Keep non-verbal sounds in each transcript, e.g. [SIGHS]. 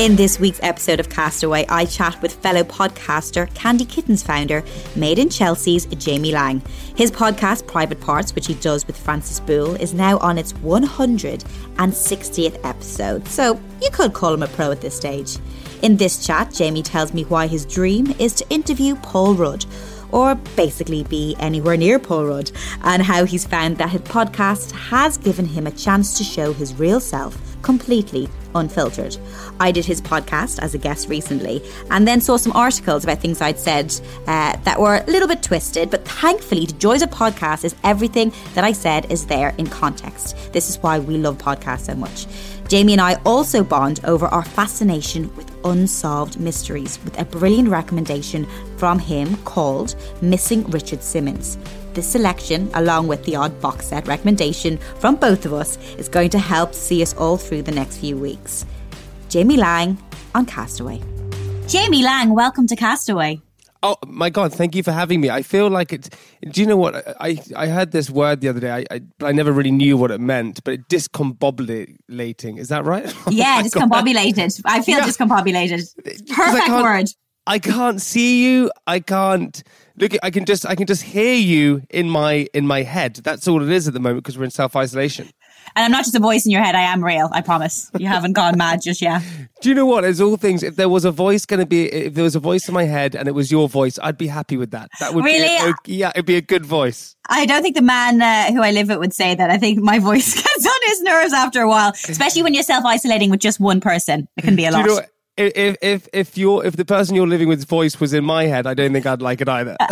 In this week's episode of Castaway, I chat with fellow podcaster, Candy Kittens founder, Made in Chelsea's Jamie Laing. His podcast, Private Parts, which he does with Francis Boulle, is now on its 160th episode, so you could call him a pro at this stage. In this chat, Jamie tells me why his dream is to interview Paul Rudd, or basically be anywhere near Paul Rudd, and how he's found that his podcast has given him a chance to show his real self completely unfiltered. I did his podcast as a guest recently and then saw some articles about things I'd said uh, that were a little bit twisted, but thankfully, the joys of podcast is everything that I said is there in context. This is why we love podcasts so much. Jamie and I also bond over our fascination with unsolved mysteries with a brilliant recommendation from him called Missing Richard Simmons. This selection, along with the odd box set recommendation from both of us, is going to help see us all through the next few weeks. Jamie Laing on Castaway. Jamie Laing, welcome to Castaway. Oh my god! Thank you for having me. I feel like it's. Do you know what I I heard this word the other day? I I, but I never really knew what it meant. But it discombobulating. Is that right? Oh [LAUGHS] Yeah, my God. discombobulated. I feel Yeah. discombobulated. 'Cause I Perfect can't- word. I can't see you. I can't look. I can just I can just hear you in my in my head. That's all it is at the moment because we're in self isolation. And I'm not just a voice in your head, I am real, I promise. You haven't gone mad just yet. [LAUGHS] Do you know what? As all things, if there was a voice going to be, if there was a voice in my head and it was your voice, I'd be happy with that. That would Really? be a, yeah, it'd be a good voice. I don't think the man uh, who I live with would say that. I think my [LAUGHS] voice gets on his nerves after a while, especially when you're self isolating with just one person. It can be a Do lot. You? If if if you're if the person you're living with's voice was in my head, I don't think I'd like it either. [LAUGHS]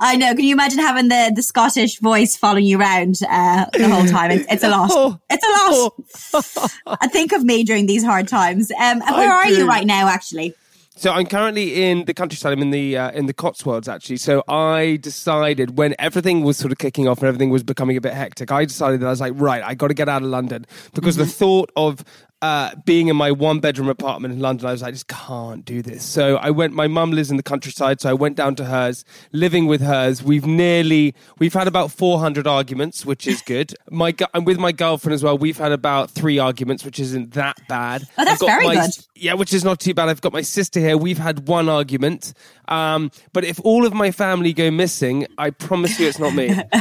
I know. Can you imagine having the, the Scottish voice following you around uh, the whole time? It's, it's a lot. Oh. It's a lot. [LAUGHS] I think of me during these hard times. Um, where I are you right now, actually? So I'm currently in the countryside. I'm in the uh, in the Cotswolds actually. So I decided when everything was sort of kicking off and everything was becoming a bit hectic, I decided that I was like, right, I got to get out of London because the thought of uh, being in my one bedroom apartment in London, I was like, I just can't do this. So I went. My mum lives in the countryside, so I went down to hers, living with hers. We've nearly we've had about 400 arguments, which is good. My and with my girlfriend as well, we've had about three arguments, which isn't that bad. Oh, that's very my- good. yeah, which is not too bad. I've got my sister here. We've had one argument. Um, but if all of my family go missing, I promise you it's not me. [LAUGHS]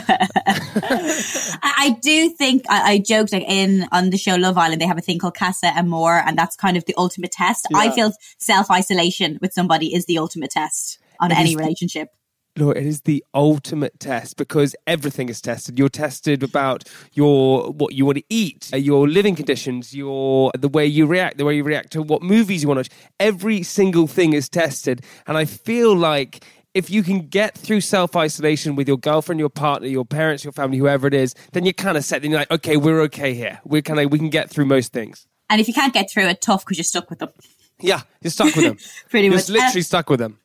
I, do think I, I joked like in on the show Love Island they have a thing called Casa Amor, and that's kind of the ultimate test. I feel self isolation with somebody is the ultimate test on any is relationship. Lord, it is the ultimate test because everything is tested. You're tested about your what you want to eat, uh, your living conditions, your the way you react, the way you react to what movies you want to watch. Every single thing is tested, and I feel like if you can get through self isolation with your girlfriend, your partner, your parents, your family, whoever it is, then you're kind of set. Then you're like, okay, we're okay here. We're kind of we can get through most things. And if you can't get through it, tough because you're stuck with them. Yeah, you're stuck with them. [LAUGHS] Pretty you're much. literally stuck with them.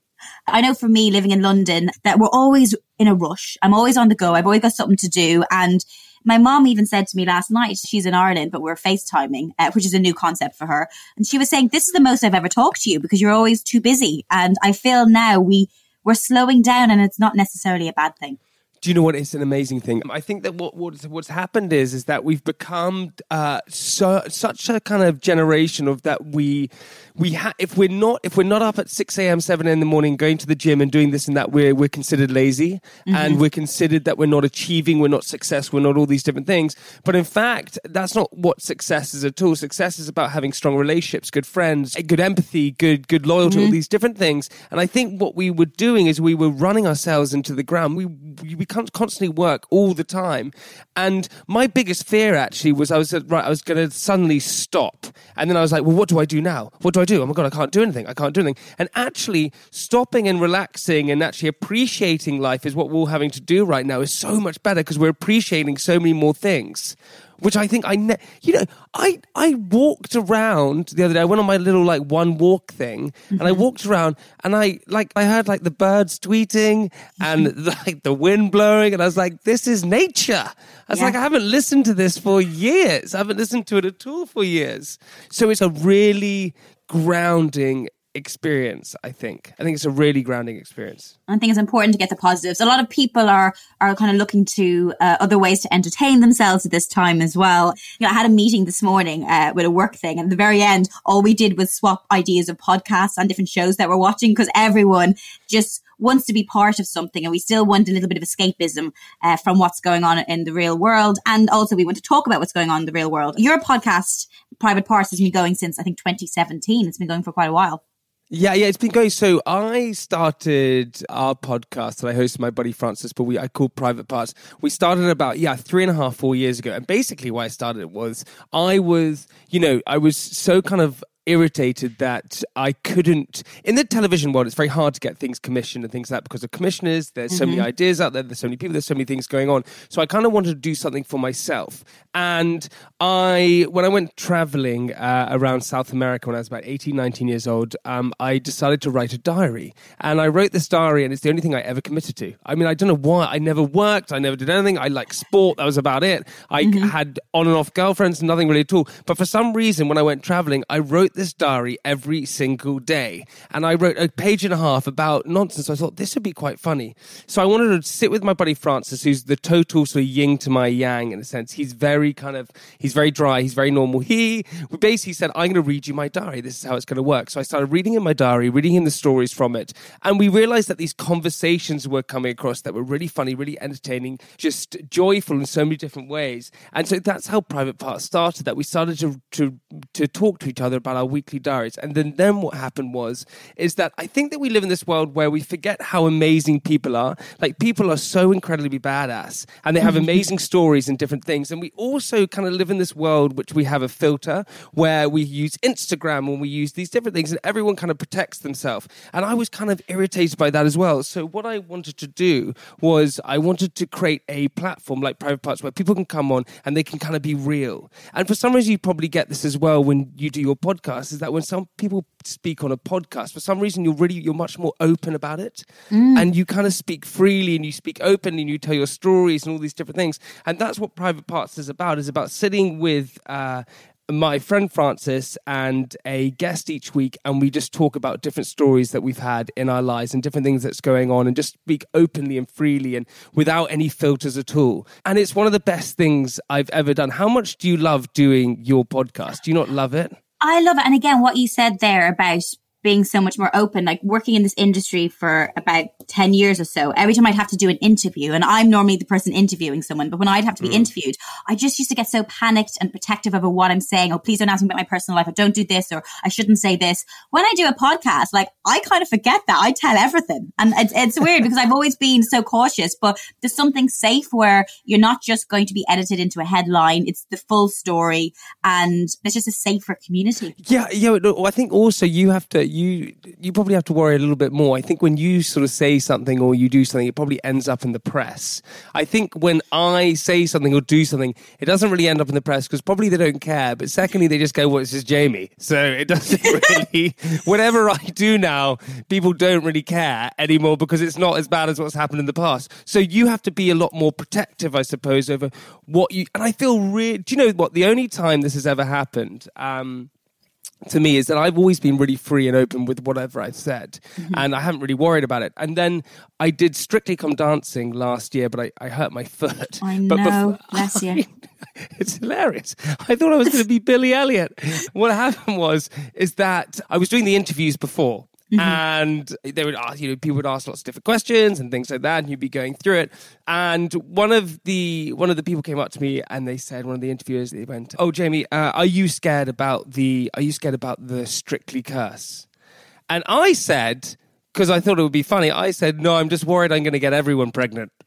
I know for me living in London that we're always in a rush. I'm always on the go. I've always got something to do. And my mom even said to me last night, she's in Ireland, but we're FaceTiming, uh, which is a new concept for her. And she was saying, this is the most I've ever talked to you because you're always too busy. And I feel now we, we're slowing down and it's not necessarily a bad thing. Do you know what? It's an amazing thing. I think that what what's, what's happened is is that we've become uh, so such a kind of generation of that we we ha- if we're not if we're not up at six a.m. seven in the morning going to the gym and doing this and that we're we're considered lazy and we're considered that we're not achieving, we're not successful, we're not all these different things. But in fact, that's not what success is at all. Success is about having strong relationships, good friends, good empathy, good good loyalty, all these different things. And I think what we were doing is we were running ourselves into the ground. We we, constantly work all the time. And my biggest fear actually was I was right. I was going to suddenly stop And then I was like, well, what do I do now? What do I do? Oh my God, I can't do anything. I can't do anything. And actually, stopping and relaxing and actually appreciating life is what we're all having to do right now is so much better because we're appreciating so many more things which I think I, ne- you know, I I walked around the other day. I went on my little like one walk thing, mm-hmm. and I mm-hmm. walked around, and I like I heard like the birds tweeting and like the wind blowing, and I was like, this is nature. I was yeah. like, I haven't listened to this for years. I haven't listened to it at all for years. So it's a really grounding experience i think. I think it's a really grounding experience. I think it's important to get the positives. A lot of people are are kind of looking to uh, other ways to entertain themselves at this time as well. You know i had a meeting this morning uh, with a work thing and at the very end all we did was swap ideas of podcasts and different shows that we're watching because everyone just wants to be part of something and we still want a little bit of escapism uh, from what's going on in the real world. And also we want to talk about what's going on in the real world. Your podcast private parts has been going since i think 2017 it's been going for quite a while yeah, yeah, it's been going. So I started our podcast that I host with my buddy Francis, but we I called Private Parts. We started about yeah three and a half, four years ago, and basically why I started it was I was you know I was so kind of irritated that I couldn't. In the television world, it's very hard to get things commissioned and things like that because of commissioners. There's mm-hmm. so many mm-hmm. ideas out there. There's so many people. There's so many things going on. So I kind of wanted to do something for myself. And I, when I went traveling uh, around South America when I was about 18, 19 years old, um, I decided to write a diary. And I wrote this diary, and it's the only thing I ever committed to. I mean, I don't know why. I never worked. I never did anything. I like sport. That was about it. I mm-hmm. had on and off girlfriends, nothing really at all. But for some reason, when I went traveling, I wrote wrote this diary every single day. And I wrote a page and a half about nonsense. I thought this would be quite funny. So I wanted to sit with my buddy Francis, who's the total sort of yin to my yang in a sense. He's very kind of, he's very dry, he's very normal. He basically said, I'm going to read you my diary. This is how it's going to work. So I started reading in my diary, reading in the stories from it. And we realized that these conversations were coming across that were really funny, really entertaining, just joyful in so many different ways. And so that's how Private Parts started, that we started to, to, to talk to each other about our weekly diaries. And then, then what happened was, is that I think that we live in this world where we forget how amazing people are. Like people are so incredibly badass and they have [LAUGHS] amazing stories and different things. And we also kind of live in this world which we have a filter where we use Instagram and we use these different things and everyone kind of protects themselves. And I was kind of irritated by that as well. So what I wanted to do was I wanted to create a platform like Private Parts where people can come on and they can kind of be real. And for some reason you probably get this as well when you do your podcast podcast is that when some people speak on a podcast, for some reason you're really you're much more open about it, mm. and you kind of speak freely and you speak openly and you tell your stories and all these different things. And that's what Private Parts is about. Is about sitting with. Uh, my friend Francis and a guest each week, and we just talk about different stories that we've had in our lives and different things that's going on, and just speak openly and freely and without any filters at all. And it's one of the best things I've ever done. How much do you love doing your podcast? Do you not love it? I love it. And again, what you said there about being so much more open, like working in this industry for about 10 years or so, every time I'd have to do an interview, and I'm normally the person interviewing someone, but when I'd have to be mm. interviewed, I just used to get so panicked and protective over what I'm saying. Oh, please don't ask me about my personal life. I don't do this, or I shouldn't say this. When I do a podcast, like I kind of forget that. I tell everything. And it's, it's weird because I've always been so cautious, but there's something safe where you're not just going to be edited into a headline. It's the full story and it's just a safer community. Yeah. Yeah. I think also you have to, you, you probably have to worry a little bit more. I think when you sort of say something or you do something, it probably ends up in the press. I think when I say something or do something, it doesn't really end up in the press because probably they don't care. But secondly, they just go, well, just Jamie. So it doesn't [LAUGHS] really, whatever I do now, people don't really care anymore because it's not as bad as what's happened in the past. So you have to be a lot more protective, I suppose, over what you, and I feel really, do you know what? The only time this has ever happened, um, to me is that I've always been really free and open with whatever I've said, mm-hmm. and I haven't really worried about it. And then I did Strictly Come Dancing last year, but I, I hurt my foot. I know, but [LAUGHS] before, bless you. [LAUGHS] it's hilarious. I thought I was going to be Billy Elliot. What happened was is that I was doing the interviews before, Mm-hmm. And they would ask, you know, people would ask lots of different questions and things like that, and you'd be going through it. And one of the one of the people came up to me and they said, one of the interviewers, they went, "Oh, Jamie, uh, are you scared about the Are you scared about the Strictly curse?" And I said, because I thought it would be funny, I said, "No, I'm just worried I'm going to get everyone pregnant." [LAUGHS] [LAUGHS]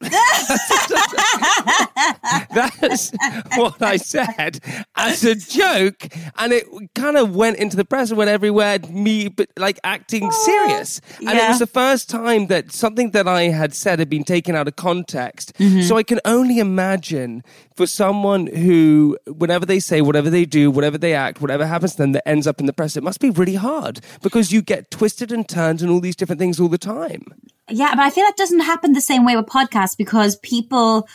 [LAUGHS] That's what I said as a joke, and it kind of went into the press and went everywhere. Me, but like acting serious, and it was the first time that something that I had said had been taken out of context. Mm-hmm. So I can only imagine for someone who, whenever they say, whatever they do, whatever they act, whatever happens to them that ends up in the press, it must be really hard because you get twisted and turned and all these different things all the time. Yeah, but I feel that doesn't happen the same way with podcasts because people.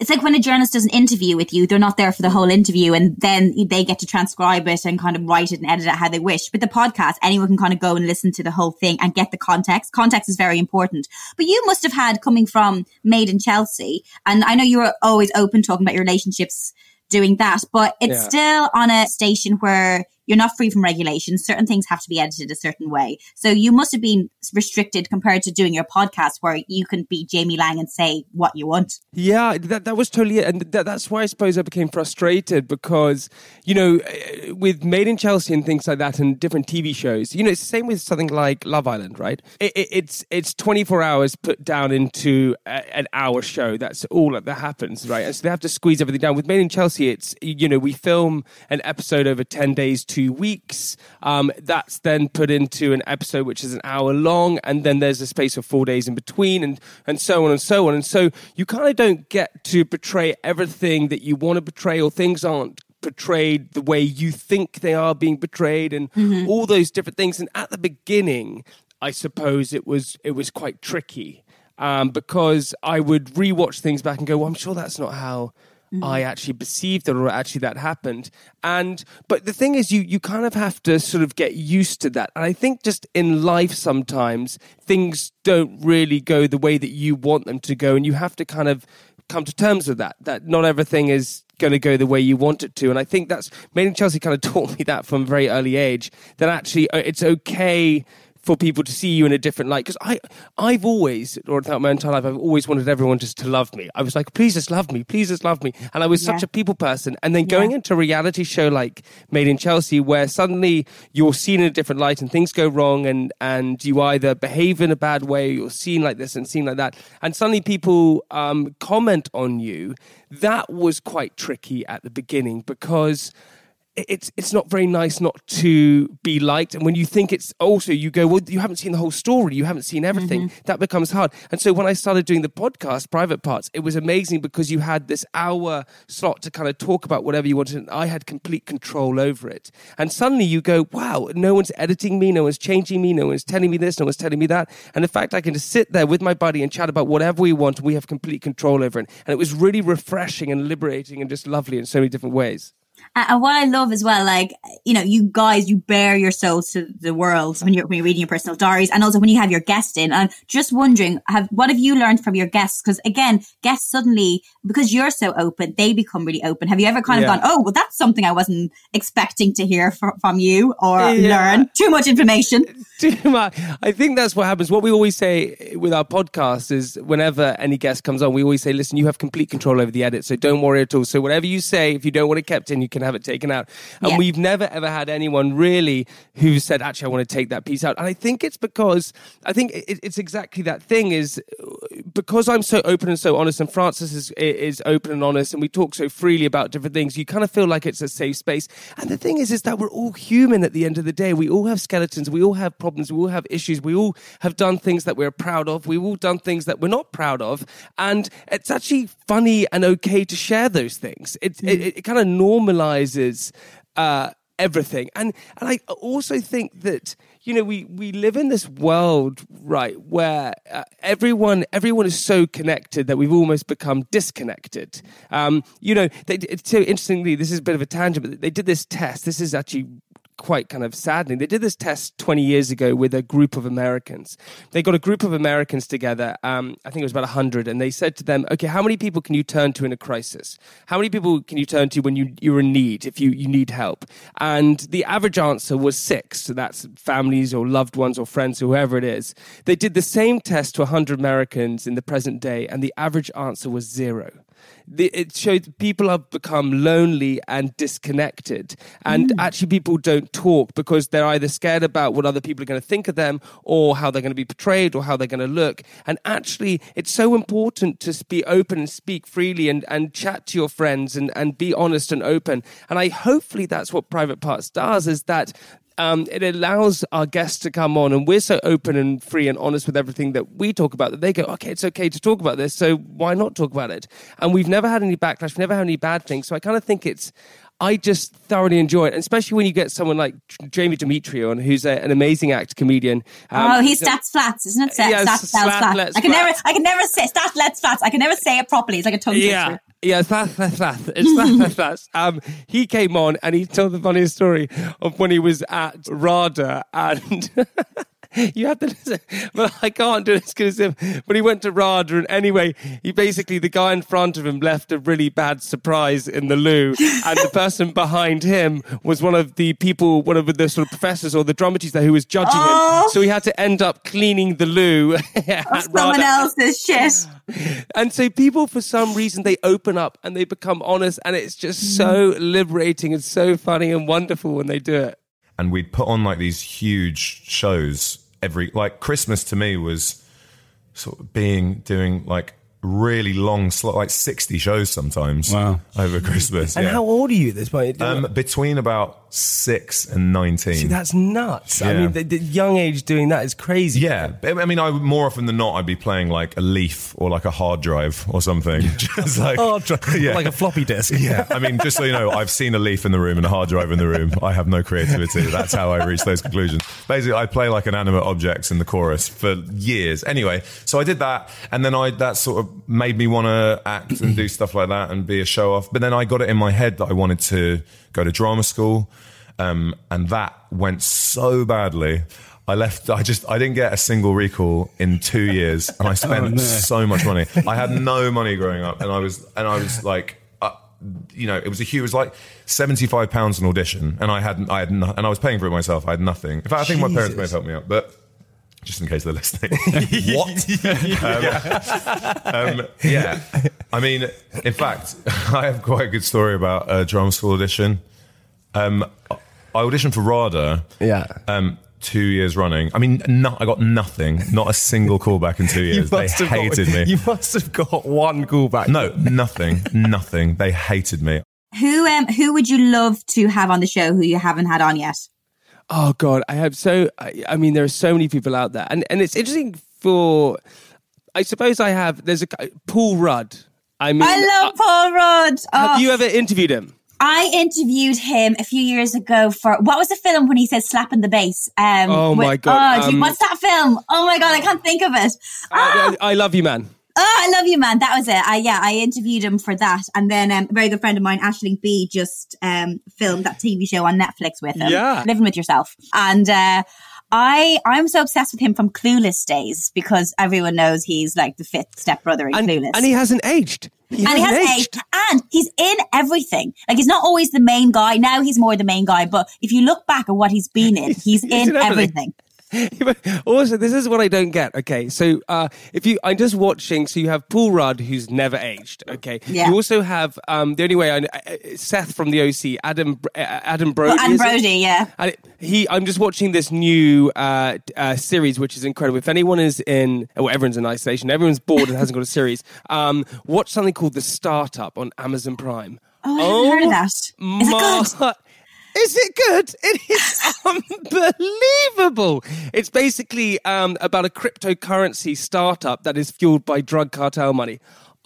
It's like when a journalist does an interview with you, they're not there for the whole interview and then they get to transcribe it and kind of write it and edit it how they wish. But the podcast, anyone can kind of go and listen to the whole thing and get the context. Context is very important. But you must have had coming from Made in Chelsea, and I know you were always open talking about your relationships doing that, but it's Yeah. still on a station where you're not free from regulations. Certain things have to be edited a certain way. So you must have been restricted compared to doing your podcast where you can be Jamie Laing and say what you want. Yeah, that that was totally it, and that, that's why I suppose I became frustrated because you know, eh, with Made in Chelsea and things like that, and different TV shows, you know, it's the same with something like Love Island, right? It, it, it's it's twenty four hours put down into a, an hour show. That's all that, that happens, right? And so they have to squeeze everything down. With Made in Chelsea, it's you know, we film an episode over ten days, two weeks. Um, that's then put into an episode which is an hour long, and then there's a space of four days in between, and and so on and so on. And so you kind of don't get to portray everything that you want to portray, or things aren't portrayed the way you think they are being portrayed, and all those different things. And at the beginning, I suppose it was it was quite tricky um, because I would rewatch things back and go, "Well, I'm sure that's not how." I actually perceived it, or actually that happened. And but the thing is, you you kind of have to sort of get used to that. And I think just in life, sometimes things don't really go the way that you want them to go, and you have to kind of come to terms with that. That not everything is going to go the way you want it to. And I think that's in Chelsea kind of [LAUGHS] taught me that from a very early age. That actually uh, it's okay for people to see you in a different light. Because I, I've always, or throughout my entire life, I've always wanted everyone just to love me. I was like, please just love me, please just love me. And I was such a people person. And then going into a reality show like Made in Chelsea, where suddenly you're seen in a different light and things go wrong, and and you either behave in a bad way, or you're seen like this and seen like that, and suddenly people um, comment on you. That was quite tricky at the beginning because it's it's not very nice not to be liked. And when you think it's also you go well you haven't seen the whole story. You haven't seen everything. Mm-hmm. That becomes hard. And so when i started doing the podcast private parts it was amazing because you had this hour slot to kind of talk about whatever you wanted. And i had complete control over it. And suddenly you go wow no one's editing me. No one's changing me. No one's telling me this. No one's telling me that. And in fact i can just sit there with my buddy and chat about whatever we want we have complete control over it. And it was really refreshing and liberating and just lovely in so many different ways And what I love as well, like, you know, you guys, you bare your souls to the world when you're, when you're reading your personal diaries and also when you have your guest in. And just wondering, have, what have you learned from your guests? Because again, guests suddenly, because you're so open, they become really open. Have you ever kind of Yeah. gone, oh, well, that's something I wasn't expecting to hear fr- from you or Yeah. learn? Too much information. [LAUGHS] too much. I think that's what happens. What we always say with our podcast is whenever any guest comes on, we always say, listen, you have complete control over the edit, so don't worry at all. So whatever you say, if you don't want it kept in, you can have it taken out. And Yeah. we've never ever had anyone really who said, actually, I want to take that piece out. And I think it's because I think it, it's exactly that thing is because I'm so open and so honest, and Francis is is open and honest, and we talk so freely about different things. You kind of feel like it's a safe space. And the thing is, is that we're all human at the end of the day. We all have skeletons. We all have problems. We all have issues. We all have done things that we're proud of. We've all done things that we're not proud of. And it's actually funny and okay to share those things. Mm. It it, it kind of normalizes. Uh, everything. And and i also think that you know we we live in this world right where uh, everyone everyone is so connected that we've almost become disconnected. Um you know they so interestingly this is a bit of a tangent but they did this test. This is actually quite kind of saddening. They did this test 20 years ago with a group of Americans. They got a group of Americans together, um, I think it was about 100, and they said to them, okay, how many people can you turn to in a crisis? How many people can you turn to when you, you're in need, if you, you need help? And the average answer was six. So that's families or loved ones or friends, whoever it is. They did the same test to 100 Americans in the present day, and the average answer was zero. The, it shows people have become lonely and disconnected. And hmm. actually, people don't talk because they're either scared about what other people are going to think of them or how they're going to be portrayed or how they're going to look. And actually, it's so important to be open and speak freely and, and chat to your friends and, and be honest and open. And I hopefully that's what Private Parts does is that um, it allows our guests to come on and we're so open and free and honest with everything that we talk about that they go, okay, it's okay to talk about this, so why not talk about it? And we've never had any backlash, we've never had any bad things. So I kind of think it's, I just thoroughly enjoy it, and especially when you get someone like Jamie Demetriou on, who's a, an amazing actor comedian. Um, oh, he's stats flats, isn't it? Stats, Yeah, stats, stats, flats. I can never. I can never say stats, let's flats. I can never say it properly. It's like a tongue Yeah, twister. yeah, that, that, that. It's that, that, that. Um, he came on and he told the funniest story of when he was at RADA and. [LAUGHS] You have to listen, but I can't do this because when um, he went to RADA, and anyway, he basically the guy in front of him left a really bad surprise in the loo, and the person behind him was one of the people, one of the sort of professors or the drama teacher who was judging Oh. him. So he had to end up cleaning the loo [LAUGHS] at Someone RADA. else's shit. And so people, for some reason, they open up and they become honest, and it's just so mm. liberating and so funny and wonderful when they do it. and we'd put on like these huge shows every like Christmas to me was sort of being doing like really long slot like 60 shows sometimes Wow. over Christmas And yeah. how old are you at this point? um, between about 6 and 19 See, that's nuts. I mean, the, the young age doing that is crazy. yeah, I mean, I more often than not, I'd be playing like a leaf or like a hard drive or something. [LAUGHS] Just like, Oh, dr- [LAUGHS] Yeah. like a floppy disk. [LAUGHS] Yeah, I mean, just so you know, I've seen a leaf in the room and a hard drive in the room. I have no creativity. That's how I reach those conclusions. Basically, I play like inanimate objects in the chorus for years. Anyway, so I did that, and then I that sort of made me want to act and do stuff like that and be a show off. But then I got it in my head that I wanted to go to drama school, um, and that went so badly. I left. I just. I didn't get a single recall in two years, and I [LAUGHS] spent no. so much money. I had no money growing up, and I was. And I was like, uh, you know, it was a huge. It was like seventy five pounds an audition, and I had. I had. No, and I was paying for it myself. I had nothing. In fact, I think my parents may have helped me out, but. Just in case they're listening. [LAUGHS] what? [LAUGHS] Um, um, yeah. I mean, in fact, [LAUGHS] I have quite a good story about a drama school audition. Um, I auditioned for RADA. Yeah. Um, two years running. I mean, no, I got nothing. Not a single callback in two years. They hated got, me. You must have got one callback. No, nothing. nothing. They hated me. Who um who would you love to have on the show who you haven't had on yet? Oh God, I have so. I, I mean, there are so many people out there, and and it's interesting for. I suppose I have. There's a Paul Rudd. I mean, I love Paul Rudd. Have Oh, you ever interviewed him? I interviewed him a few years ago for what was the film when he said slapping the bass? Um, Oh, with- my God, Oh, dude, um, what's that film? Oh my god, I can't think of it. Ah, I, I love you, man. Oh, I love you, man. That was it. I yeah, I interviewed him for that, and then um, a very good friend of mine, Aisling Bea, just um, filmed that TV show on Netflix with him. Yeah. living with yourself, and uh, I I'm so obsessed with him from Clueless days because everyone knows he's like the fifth stepbrother in And, Clueless, and he hasn't aged. He and he hasn't has aged, and he's in everything. Like he's not always the main guy. Now he's more the main guy, but if you look back at what he's been in, [LAUGHS] he's, in, in everything. everything. [LAUGHS] also, this is what I don't get. Okay, so uh, if you, I'm just watching. So you have Paul Rudd, who's never aged. Okay, Yeah. you also have um, the only way I uh, Seth from the OC, Adam uh, Adam Brody. Well, Adam? Brody, yeah. And it- he, I'm just watching this new uh, uh, series, which is incredible. If anyone is in, well, everyone's in isolation, everyone's bored and hasn't got a series, um, watch something called The Startup on Amazon Prime. Oh, I haven't heard of that. Is it good? Is it good? It is [LAUGHS] unbelievable. It's basically um, about a cryptocurrency startup that is fueled by drug cartel money.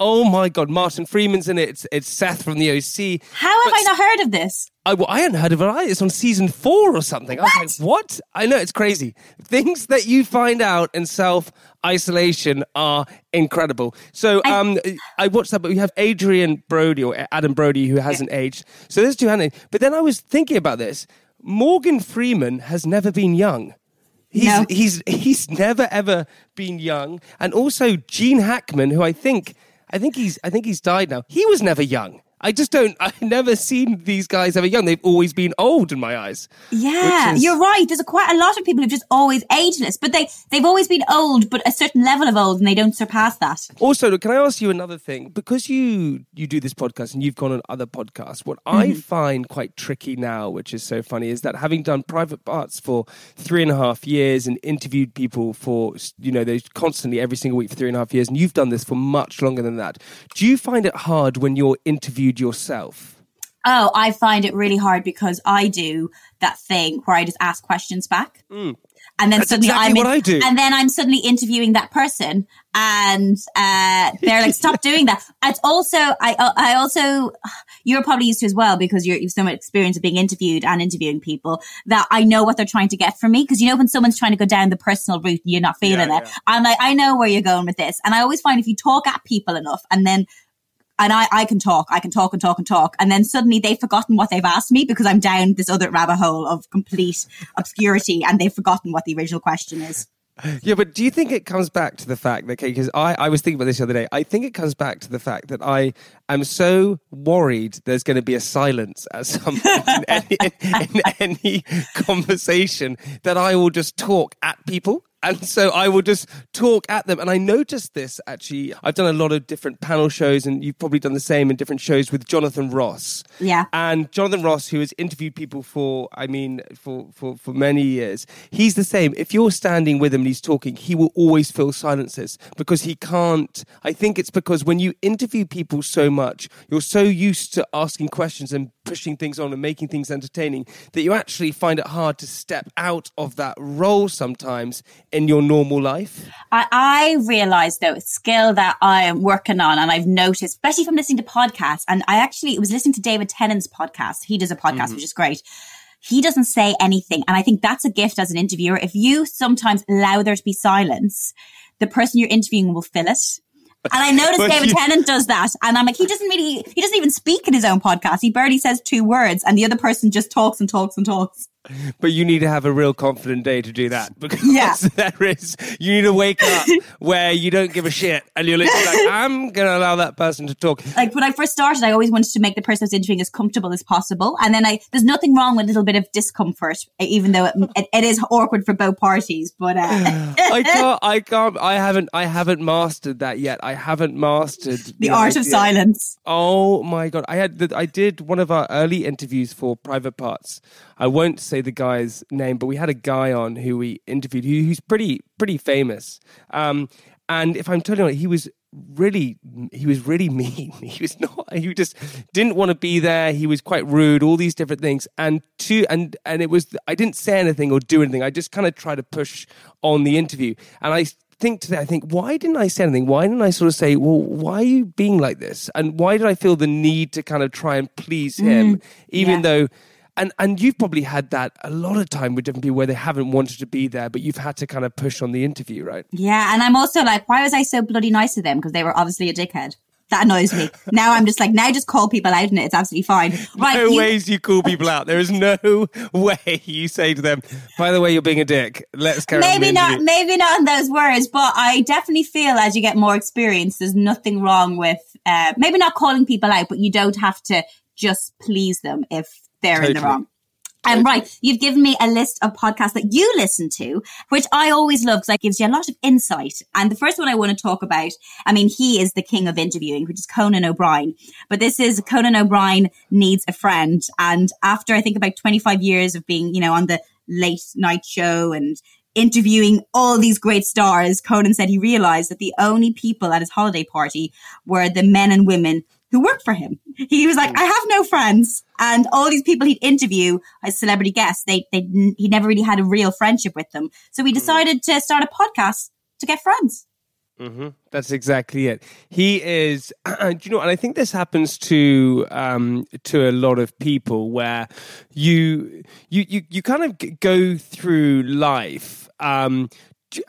Oh my God, Martin Freeman's in it. It's, it's Seth from the OC. How have But I not heard of this? I, well, I hadn't heard of it either. It's on season four or something. I was like, what? I know, it's crazy. Things that you find out in self isolation are incredible. So um, I watched that, but we have Adrian Brody or Adam Brody who hasn't aged. So there's two. But then I was thinking about this. Morgan Freeman has never been young. He's, No. he's he's never ever been young, and also Gene Hackman, who I think I think he's I think he's died now. He was never young. I just don't. [LAUGHS] I've never seen these guys ever young. They've always been old in my eyes. Yeah, is- you're right. There's a, quite a lot of people who've just always ageless, but they they've always been old, but a certain level of old, and they don't surpass that. Also, can I ask you another thing? Because you you do this podcast and you've gone on other podcasts, what I mm-hmm. find quite tricky now, which is so funny, is that having done private parts for three and a half years and interviewed people for you know those constantly every single week for three and a half years, and you've done this for much longer than that. Do you find it hard when you're interviewed yourself? Oh, I find it really hard because I do that thing where I just ask questions back. And then Mm. That's suddenly exactly I'm what I do. and then I'm suddenly interviewing that person, and uh, they're like, "Stop doing that." It's also I I also you're probably used to as well because you're, you've so much experience of being interviewed and interviewing people that I know what they're trying to get from me. Because you know when someone's trying to go down the personal route, and you're not feeling Yeah, it. yeah. I'm like, I know where you're going with this, and I always find if you talk at people enough, and then and I, I can talk, I can talk and talk and talk. And then suddenly they've forgotten what they've asked me because I'm down this other rabbit hole of complete obscurity and they've forgotten what the original question is. Yeah, but do you think it comes back to the fact that, okay, because I, I was thinking about this the other day, I think it comes back to the fact that I am so worried there's going to be a silence at some point in [LAUGHS] any, in any conversation that I will just talk at people. And so I will just talk at them. And I noticed this actually. I've done a lot of different panel shows, and you've probably done the same in different shows with Jonathan Ross. Yeah. And Jonathan Ross, who has interviewed people for, I mean, for, for, for many years, he's the same. If you're standing with him and he's talking, he will always fill silences because he can't. I think it's because when you interview people so much, you're so used to asking questions and pushing things on and making things entertaining that you actually find it hard to step out of that role sometimes in your normal life. I, I realized though, a skill that I am working on and I've noticed, especially from listening to podcasts. And I actually was listening to David Tennant's podcast. He does a podcast, mm-hmm. which is great. He doesn't say anything. And I think that's a gift as an interviewer. If you sometimes allow there to be silence, the person you're interviewing will fill it. And I noticed But David you- Tennant does that. And I'm like, he doesn't really, he doesn't even speak in his own podcast. He barely says two words and the other person just talks and talks and talks. But you need to have a real confident day to do that because Yeah. [LAUGHS] there is. You need to wake up [LAUGHS] where you don't give a shit, and you're literally like, [LAUGHS] "I'm going to allow that person to talk." like when I first started, I always wanted to make the person I was interviewing as comfortable as possible. And then I, there's nothing wrong with a little bit of discomfort, even though it, it, it is awkward for both parties. But uh, [SIGHS] I can't. I can't. I haven't. I haven't mastered that yet. I haven't mastered the art of silence. Oh my god! I had. I did one of our early interviews for Private Parts. I won't say the guy's name, but we had a guy on who we interviewed who, who's pretty pretty famous. Um, and if I'm telling you, he was really he was really [LAUGHS] mean. He was not. He just didn't want to be there. He was quite rude. All these different things. And two and and it was. I didn't say anything or do anything. I just kind of tried to push on the interview. And I think today, I think, why didn't I say anything? Why didn't I sort of say, well, why are you being like this? And why did I feel the need to kind of try and please him, even yeah. though. And and you've probably had that a lot of time with different people where they haven't wanted to be there, but you've had to kind of push on the interview, right? Yeah, and I'm also like, why was I so bloody nice to them? Because they were obviously a dickhead. That annoys me. [LAUGHS] now I'm just like, now just call people out and it's absolutely fine. Right? no you- ways you call people out. There is no [LAUGHS] way you say to them, by the way, you're being a dick. Let's carry on. Maybe the not, maybe not in those words, but I definitely feel as you get more experience, there's nothing wrong with uh, maybe not calling people out, but you don't have to just please them if they're in the wrong. And right, you've given me a list of podcasts that you listen to, which I always love because it gives you a lot of insight. And the first one I want to talk about, I mean, he is the king of interviewing, which is Conan O'Brien. But this is Conan O'Brien needs a friend. And after I think about 25 years of being, you know, on the late night show and interviewing all these great stars, Conan said he realized that the only people at his holiday party were the men and women who worked for him. He was like, I have no friends. And all these people he'd interview as celebrity guests, they, they, he never really had a real friendship with them. So he decided to start a podcast to get friends. Mm-hmm. That's exactly it. He is, [CLEARS THROAT] do you know, and I think this happens to um, to a lot of people where you you you, you kind of g- go through life, um,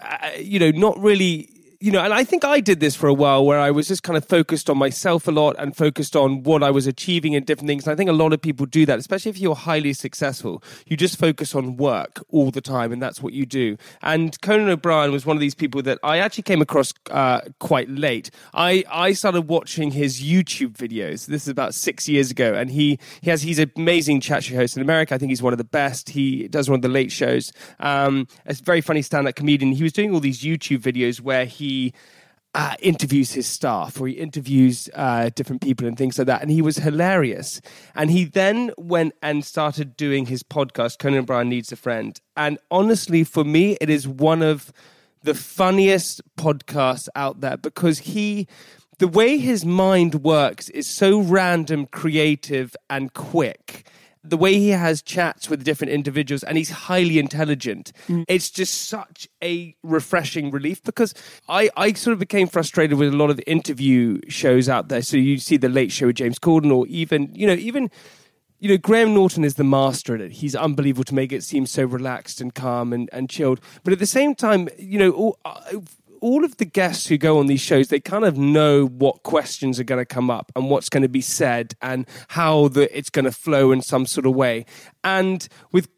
uh, you know, not really you know, and I think I did this for a while where I was just kind of focused on myself a lot and focused on what I was achieving and different things. And I think a lot of people do that, especially if you're highly successful. You just focus on work all the time, and that's what you do. And Conan O'Brien was one of these people that I actually came across uh, quite late. I, I started watching his YouTube videos. This is about six years ago, and he, he has he's an amazing chat show host in America. I think he's one of the best. He does one of the late shows. Um, a very funny stand-up comedian. He was doing all these YouTube videos where he uh, interviews his staff or he interviews uh, different people and things like that. And he was hilarious. And he then went and started doing his podcast, Conan O'Brien Needs a Friend. And honestly, for me, it is one of the funniest podcasts out there because he. The way his mind works is so random, creative, and quick the way he has chats with different individuals and he's highly intelligent mm. it's just such a refreshing relief because I, I sort of became frustrated with a lot of interview shows out there. So you see the late show with james corden or even you know even you know graham norton is the master at it. He's unbelievable to make it seem so relaxed and calm and, and chilled. But at the same time you know all, uh, all of the guests who go on these shows, they kind of know what questions are going to come up and what's going to be said and how the, it's going to flow in some sort of way. And with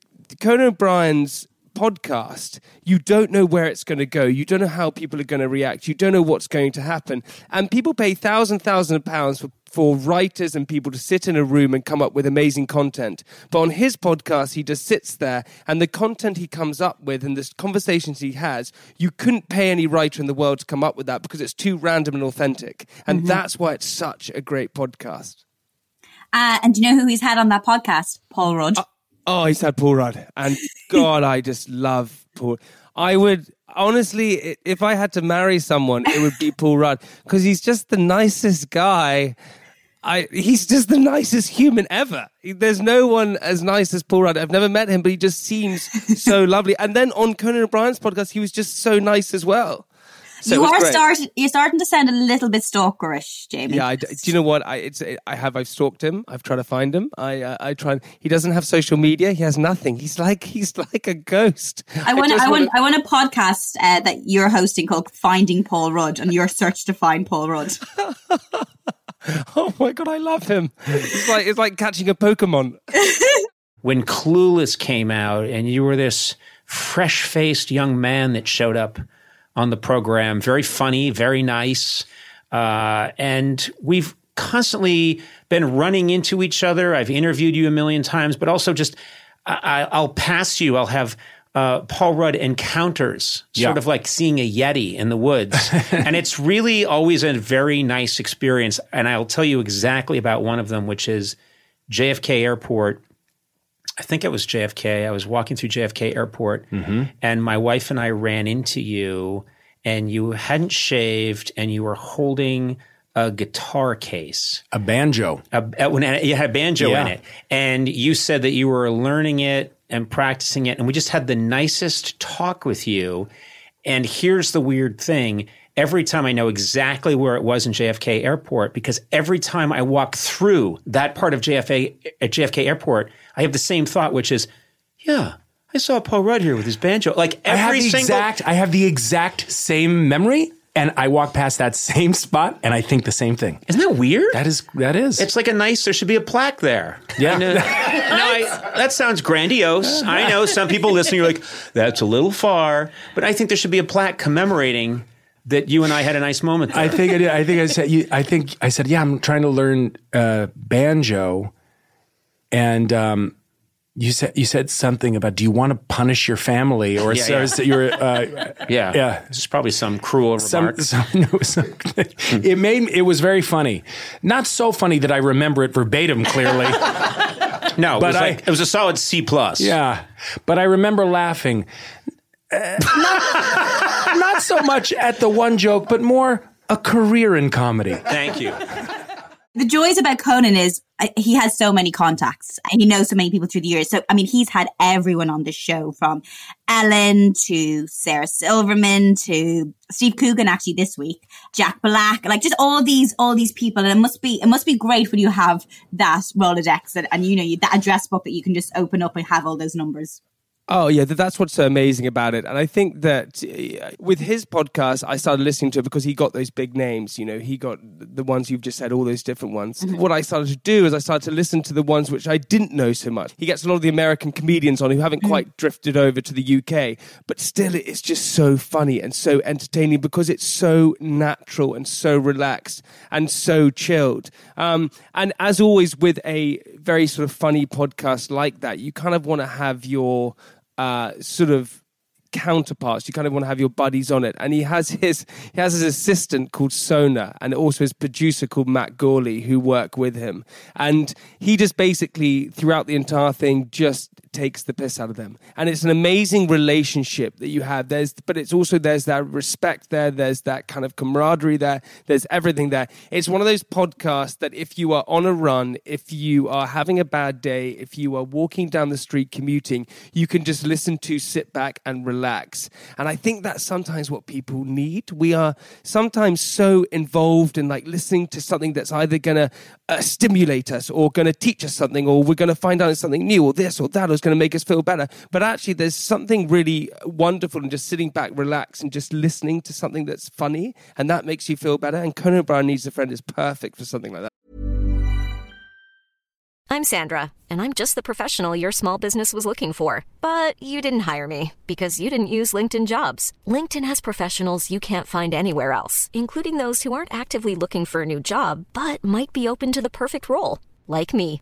Conan O'Brien's podcast, you don't know where it's going to go. You don't know how people are going to react. You don't know what's going to happen. And people pay thousands, thousands of pounds for, for writers and people to sit in a room and come up with amazing content. But on his podcast, he just sits there and the content he comes up with and the conversations he has, you couldn't pay any writer in the world to come up with that because it's too random and authentic. And mm-hmm. that's why it's such a great podcast. Uh, and do you know who he's had on that podcast? Paul Rudd. Uh, Oh, he's had Paul Rudd, and [LAUGHS] God, I just love Paul. I would honestly, if I had to marry someone, it would be Paul Rudd because he's just the nicest guy. I, he's just the nicest human ever. There's no one as nice as Paul Rudd. I've never met him, but he just seems [LAUGHS] so lovely. And then on Conan O'Brien's podcast, he was just so nice as well. So you are starting. You're starting to sound a little bit stalkerish, Jamie. Yeah, I, do you know what? I it's I have I've stalked him. I've tried to find him. I uh, I try. He doesn't have social media. He has nothing. He's like he's like a ghost. I want I, I want I want a podcast uh, that you're hosting called Finding Paul Rudd and your search to find Paul Rudd. [LAUGHS] [LAUGHS] oh my god, I love him. It's like it's like catching a Pokemon. [LAUGHS] when Clueless came out, and you were this fresh faced young man that showed up on the program. Very funny, very nice. Uh, and we've constantly been running into each other. I've interviewed you a million times, but also just I, will pass you. I'll have uh, Paul Rudd encounters, sort yeah. of like seeing a Yeti in the woods. [LAUGHS] and it's really always a very nice experience. And I'll tell you exactly about one of them, which is JFK Airport I think it was JFK. I was walking through JFK Airport, mm-hmm. and my wife and I ran into you, and you hadn't shaved, and you were holding a guitar case, a banjo. A, when it had a banjo yeah. in it, and you said that you were learning it and practicing it, and we just had the nicest talk with you. And here's the weird thing every time I know exactly where it was in JFK Airport because every time I walk through that part of JFK at JFK Airport, I have the same thought, which is, yeah, I saw Paul Rudd here with his banjo. Like every I have the single exact, I have the exact same memory. And I walk past that same spot, and I think the same thing. Isn't that weird? That is. That is. It's like a nice. There should be a plaque there. Yeah. [LAUGHS] no, I, that sounds grandiose. I know some people listening are like, "That's a little far," but I think there should be a plaque commemorating that you and I had a nice moment. There. I think I did. I think I said. You, I think I said, yeah. I'm trying to learn uh, banjo, and um, you said you said something about do you want to punish your family or yeah, yeah. you're uh, [LAUGHS] yeah yeah. Is probably some cruel some, remark. Some, [LAUGHS] no, some, it made it was very funny. Not so funny that I remember it verbatim clearly. [LAUGHS] no, but it was, I, it was a solid C plus. Yeah, but I remember laughing. Uh, not, not so much at the one joke, but more a career in comedy. Thank you. The joys about Conan is uh, he has so many contacts and he knows so many people through the years. So, I mean, he's had everyone on the show from Ellen to Sarah Silverman to Steve Coogan actually this week, Jack Black, like just all these, all these people. And it must be, it must be great when you have that Rolodex and, and you know, that address book that you can just open up and have all those numbers. Oh yeah, that's what's so amazing about it. And I think that uh, with his podcast, I started listening to it because he got those big names. You know, he got the ones you've just said, all those different ones. Mm-hmm. What I started to do is I started to listen to the ones which I didn't know so much. He gets a lot of the American comedians on who haven't mm-hmm. quite drifted over to the UK, but still, it's just so funny and so entertaining because it's so natural and so relaxed and so chilled. Um, and as always, with a very sort of funny podcast like that, you kind of want to have your uh, sort of counterparts. You kind of want to have your buddies on it. And he has his he has his assistant called Sona and also his producer called Matt Gourley who work with him. And he just basically throughout the entire thing just takes the piss out of them. And it's an amazing relationship that you have. There's but it's also there's that respect there, there's that kind of camaraderie there, there's everything there. It's one of those podcasts that if you are on a run, if you are having a bad day, if you are walking down the street commuting, you can just listen to, sit back and relax. And I think that's sometimes what people need. We are sometimes so involved in like listening to something that's either going to uh, stimulate us or going to teach us something or we're going to find out something new or this or that or going to make us feel better. But actually, there's something really wonderful in just sitting back, relax, and just listening to something that's funny, and that makes you feel better. And Conan O'Brien Needs a Friend is perfect for something like that. I'm Sandra, and I'm just the professional your small business was looking for. But you didn't hire me because you didn't use LinkedIn jobs. LinkedIn has professionals you can't find anywhere else, including those who aren't actively looking for a new job, but might be open to the perfect role, like me.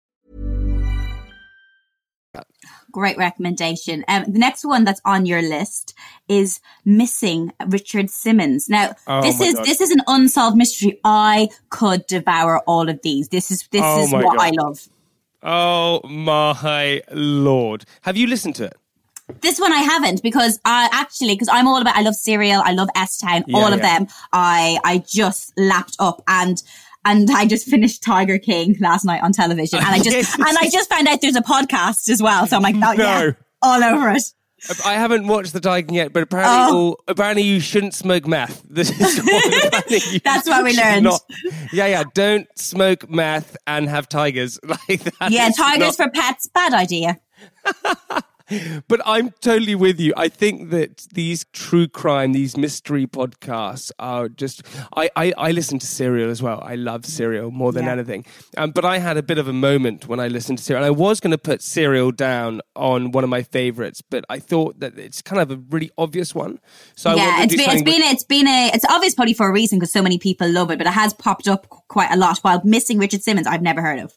Great recommendation. Um, the next one that's on your list is Missing Richard Simmons. Now, oh this is God. this is an unsolved mystery. I could devour all of these. This is this oh is what God. I love. Oh my lord! Have you listened to it? This one I haven't because I actually because I'm all about I love Serial, I love S Town, yeah, all of them. I I just lapped up and and I just finished Tiger King last night on television, and I just [LAUGHS] and I just found out there's a podcast as well. So I'm like, oh no. yeah, all over it. I haven't watched the Tiger King yet, but apparently, oh. apparently you shouldn't smoke meth. [LAUGHS] This is what [LAUGHS] That's what we learned. Not, yeah, yeah. Don't smoke meth and have tigers like that. Yeah, tigers not... for pets. Bad idea. But I'm totally with you. I think that these true crime, these mystery podcasts are just. I, I, I listen to Serial as well. I love Serial more than yeah. anything. Um, but I had a bit of a moment when I listened to Serial. I was going to put Serial down on one of my favorites, but I thought that it's kind of a really obvious one. So yeah, it's been, it's been it's been a it's obvious probably for a reason because so many people love it, but it has popped up quite a lot. While missing Richard Simmons, I've never heard of.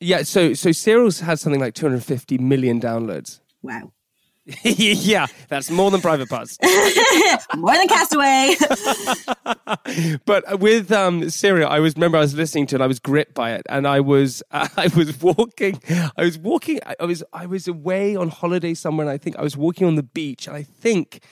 Yeah, so so Serial's had something like 250 million downloads. Wow. [LAUGHS] yeah, that's more than private parts. [LAUGHS] more than Castaway. [LAUGHS] but with um, Serial, I was remember I was listening to it. I was gripped by it, and I was uh, I was walking. I was walking. I was I was away on holiday somewhere, and I think I was walking on the beach. And I think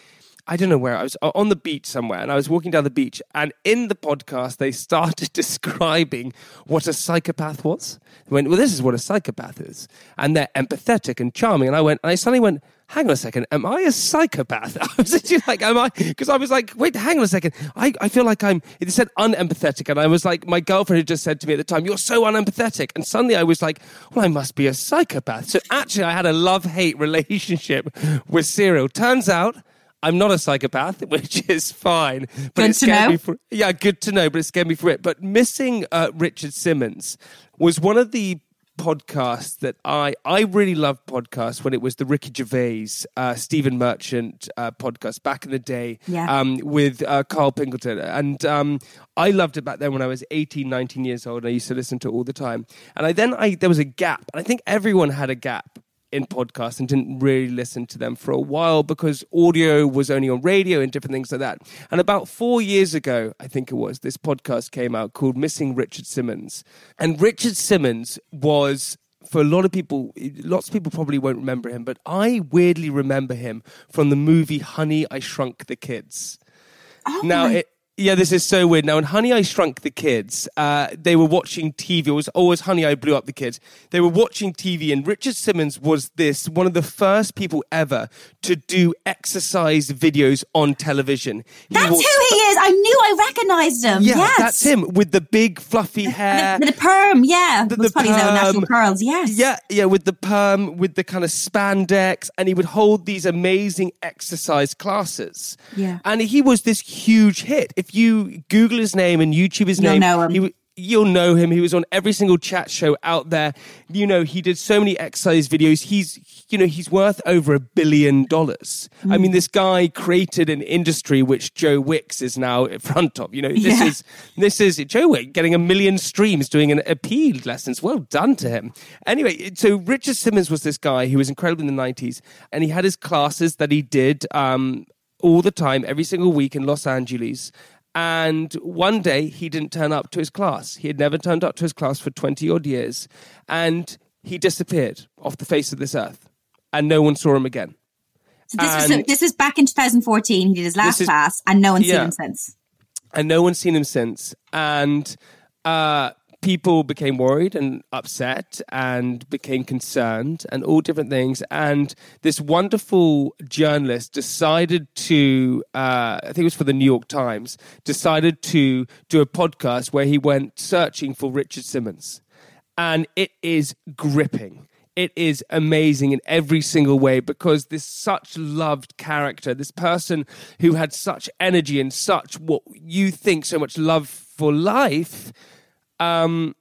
I don't know where I was uh, on the beach somewhere, and I was walking down the beach, and in the podcast they started [LAUGHS] describing what a psychopath was. They went, "Well, this is what a psychopath is," and they're empathetic and charming. And I went, and I suddenly went, "Hang on a second, am I a psychopath?" [LAUGHS] I was like, "Am I?" Because I was like, "Wait, hang on a second, I, I feel like I'm." It said unempathetic, and I was like, my girlfriend had just said to me at the time, "You're so unempathetic," and suddenly I was like, "Well, I must be a psychopath." So actually, I had a love hate [LAUGHS] relationship with Serial. Turns out. I'm not a psychopath, [LAUGHS] which is fine. But good it scared me for yeah, good to know, but it scared me for it. But missing uh, Richard Simmons was one of the podcasts that I I really loved podcasts when it was the Ricky Gervais, uh, Stephen Merchant uh, podcast back in the day yeah. um, with uh, Carl Pilkington. And um, I loved it back then when I was 18, 19 years old. And I used to listen to it all the time. And I then I there was a gap. And I think everyone had a gap in podcasts and didn't really listen to them for a while because audio was only on radio and different things like that. And about four years ago, I think it was, this podcast came out called Missing Richard Simmons. And Richard Simmons was for a lot of people, lots of people probably won't remember him, but I weirdly remember him from the movie Honey, I Shrunk the Kids. Oh now, it, yeah, this is so weird. Now, in Honey, I Shrunk the Kids, uh, they were watching TV. It was always Honey, I Blew Up the Kids. They were watching TV, and Richard Simmons was this one of the first people ever to do exercise videos on television. He That's was- who he is. I knew I recognized him. Yeah, yes. that's him with the big fluffy hair. The, the perm, yeah. The- the probably his own natural perm. curls, yes. Yeah, yeah, with the perm, with the kind of spandex, and he would hold these amazing exercise classes. Yeah. and he was this huge hit. If you Google his name and YouTube his You'll name, he You'll know him. He was on every single chat show out there. You know, he did so many exercise videos. He's, you know, he's worth over a billion dollars. Hmm. I mean, this guy created an industry which Joe Wicks is now in front of. You know, this Yeah. is this is Joe Wick getting a million streams doing an appeal lessons. Well done to him. Anyway, so Richard Simmons was this guy who was incredible in the nineties, and he had his classes that he did um, all the time, every single week in Los Angeles. And one day he didn't turn up to his class. He had never turned up to his class for twenty odd years, and he disappeared off the face of this earth, and no one saw him again. So this, was, this is back in 2014. He did his last is- class, and no one's Yeah. seen him since. and no one's seen him since. And uh, people became worried and upset and became concerned and all different things. And this wonderful journalist decided to, uh, I think it was for the New York Times, decided to do a podcast where he went searching for Richard Simmons. And it is gripping it is amazing in every single way because this such loved character, this person who had such energy and such what you think so much love for life, um,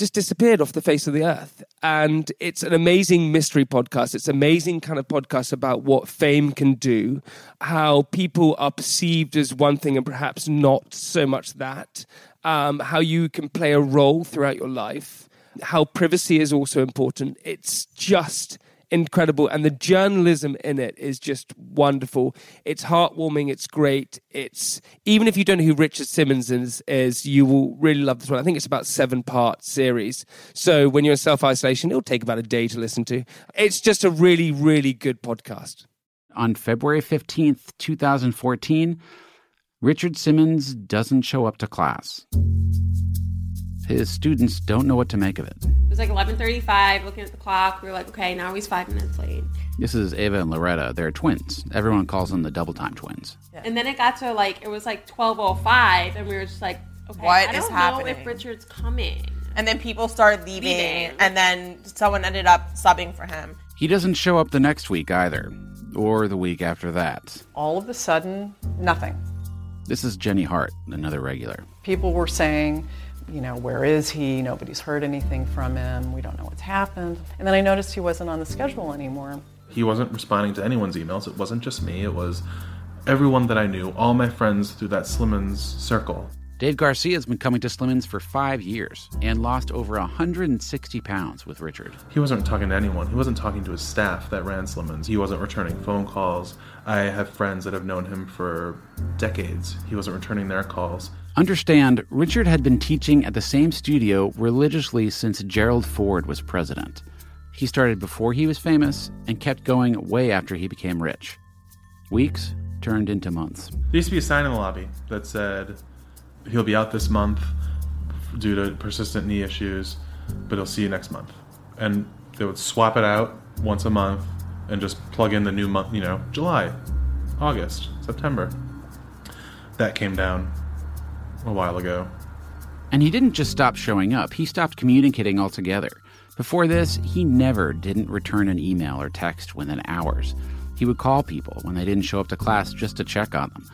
just disappeared off the face of the earth. And it's an amazing mystery podcast. It's amazing kind of podcast about what fame can do, how people are perceived as one thing and perhaps not so much that, um, how you can play a role throughout your life, how privacy is also important. It's just incredible and the journalism in it is just wonderful. It's heartwarming it's great it's even if you don't know who richard simmons is, is you will really love this one. I think it's about seven part series. So when you're in self-isolation it'll take about a day to listen to. It's just a really really good podcast. On February 15th, 2014, Richard Simmons doesn't show up to class. His students don't know what to make of it. It was like 11:35. Looking at the clock, we were like, okay, now he's five minutes late. This is Ava and Loretta. They're twins. Everyone calls them the double time twins. And then it got to like it was like 12:05, and we were just like, okay, What I don't know happening? if Richard's coming. And then people started leaving, Leaving. and then someone ended up subbing for him. He doesn't show up the next week either, or the week after that. All of a sudden, nothing. This is Jenny Hart, another regular. People were saying, you know, where is he? Nobody's heard anything from him. We don't know what's happened. And then I noticed he wasn't on the schedule anymore. He wasn't responding to anyone's emails. It wasn't just me, it was everyone that I knew, all my friends through that Slimmons circle. Dave Garcia has been coming to Slimmons for five years and lost over 160 pounds with Richard. He wasn't talking to anyone. He wasn't talking to his staff that ran Slimmons. He wasn't returning phone calls. I have friends that have known him for decades. He wasn't returning their calls. Understand, Richard had been teaching at the same studio religiously since Gerald Ford was president. He started before he was famous and kept going way after he became rich. Weeks turned into months. There used to be a sign in the lobby that said, he'll be out this month due to persistent knee issues, but he'll see you next month. And they would swap it out once a month and just plug in the new month, you know, July, August, September. That came down a while ago. And he didn't just stop showing up, he stopped communicating altogether. Before this, he never didn't return an email or text within hours. He would call people when they didn't show up to class just to check on them.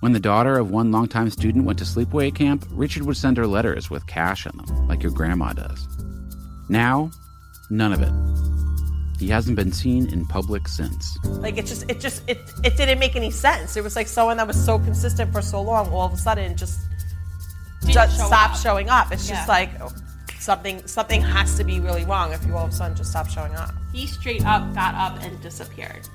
When the daughter of one longtime student went to sleepaway camp, Richard would send her letters with cash in them, like your grandma does. Now, none of it. He hasn't been seen in public since. Like it just, it just, it, it didn't make any sense. It was like someone that was so consistent for so long, all of a sudden just, Didn't just show stopped up. showing up. It's Yeah. just like, something something has to be really wrong if you all of a sudden just stop showing up. He straight up got up and disappeared.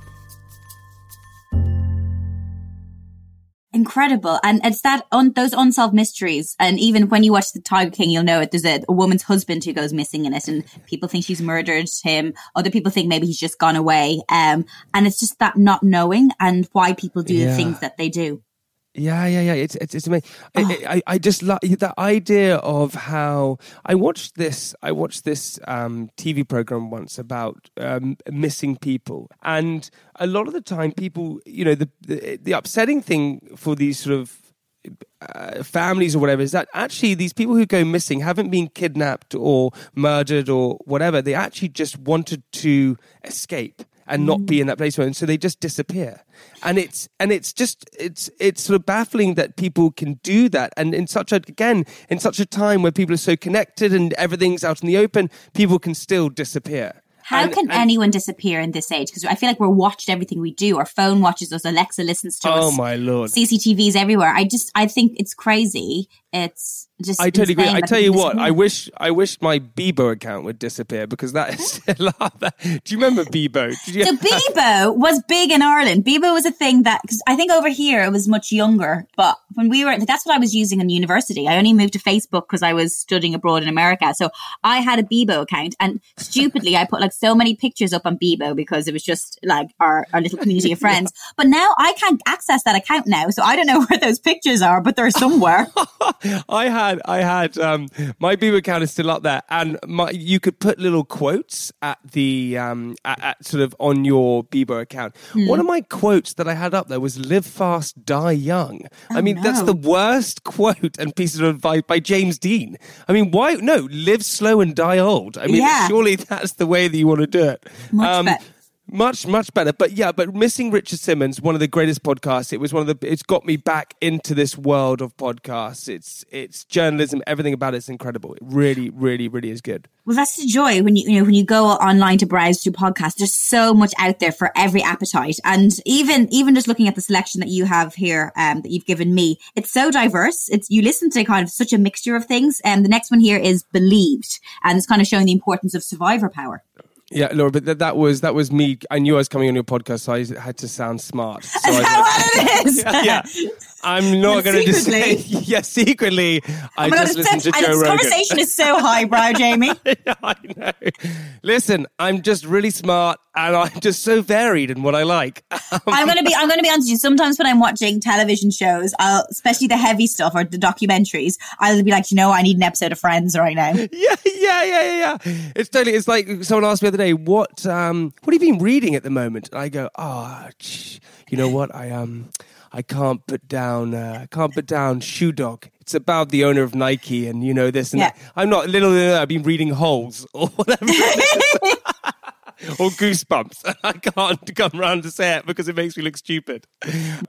Incredible. And it's that on those unsolved mysteries. And even when you watch the Tiger King, you'll know it. There's a, a, woman's husband who goes missing in it and people think she's murdered him. Other people think maybe he's just gone away. Um, and it's just that not knowing and why people do Yeah. the things that they do. Yeah, yeah, yeah. It's it's, it's amazing. I, I, I just like the idea of how I watched this. I watched this um, TV program once about um, missing people, and a lot of the time, people, you know, the the, the upsetting thing for these sort of uh, families or whatever is that actually these people who go missing haven't been kidnapped or murdered or whatever. They actually just wanted to escape and not be mm. in that place, and so they just disappear. And it's and it's just it's it's sort of baffling that people can do that, and in such a again in such a time where people are so connected and everything's out in the open, people can still disappear. How And- can and- anyone disappear in this age? Because I feel like we're watched everything we do. Our phone watches us. Alexa listens to oh us. Oh my lord! CCTVs everywhere. I just, I think it's crazy. It's just. I totally agree. I tell you what, I wish I wish my Bebo account would disappear because that is [LAUGHS] still [LAUGHS] up there. Do you remember Bebo? You So [LAUGHS] Bebo was big in Ireland. Bebo was a thing that because I think over here it was much younger. But when we were, that's what I was using in university. I only moved to Facebook because I was studying abroad in America. So I had a Bebo account, and stupidly I put like so many pictures up on Bebo because it was just like our, our little community of friends. But now I can't access that account now, so I don't know where those pictures are, but they're somewhere. [LAUGHS] I had, I had, um, my Bebo account is still up there, and my, you could put little quotes at the, um, at, at sort of on your Bebo account. Hmm. One of my quotes that I had up there was "Live fast, die young." I mean, that's the worst [LAUGHS] quote and piece of advice by James Dean. I mean, why? No, live slow and die old. I mean, Yeah. surely [LAUGHS] that's the way that you want to do it. Much better. Much, much better. But yeah, but missing Richard Simmons, one of the greatest podcasts. It was one of the. It's got me back into this world of podcasts. It's it's journalism. Everything about it's incredible. It really, really, really is good. Well, that's the joy when you, you know, when you go online to browse through podcasts, there's so much out there for every appetite. And even, even just looking at the selection that you have here, um, that you've given me, it's so diverse. It's, you listen to kind of such a mixture of things. And um, the next one here is Believed. And it's kind of showing the importance of survivor power. Yeah, Laura, but that, that was that was me. I knew I was coming on your podcast, so I had to sound smart. So [LAUGHS] Is I, that what it is? [LAUGHS] yeah, I'm not going to just say. Secretly. [LAUGHS] Yeah, secretly, oh I Oh God, just it's to Joe this Rogan. conversation is so highbrow, Jamie. yeah, I know. Listen, I'm just really smart, and I'm just so varied in what I like. [LAUGHS] I'm gonna be I'm gonna be honest with you. Sometimes when I'm watching television shows, I'll especially the heavy stuff or the documentaries, I'll be like, you know, I need an episode of Friends right now. [LAUGHS] yeah, yeah, yeah, yeah, yeah. It's totally. It's like someone asked me the other day, "What, um, what have you been reading at the moment?" And I go, "Ah, oh, you know what? I um, I can't put down, uh, I can't put down Shoe Dog. It's about the owner of Nike, and you know this and Yeah. I'm not little. uh, I've been reading Holes or [LAUGHS] whatever." Or goosebumps. [LAUGHS] I can't come around to say it because it makes me look stupid.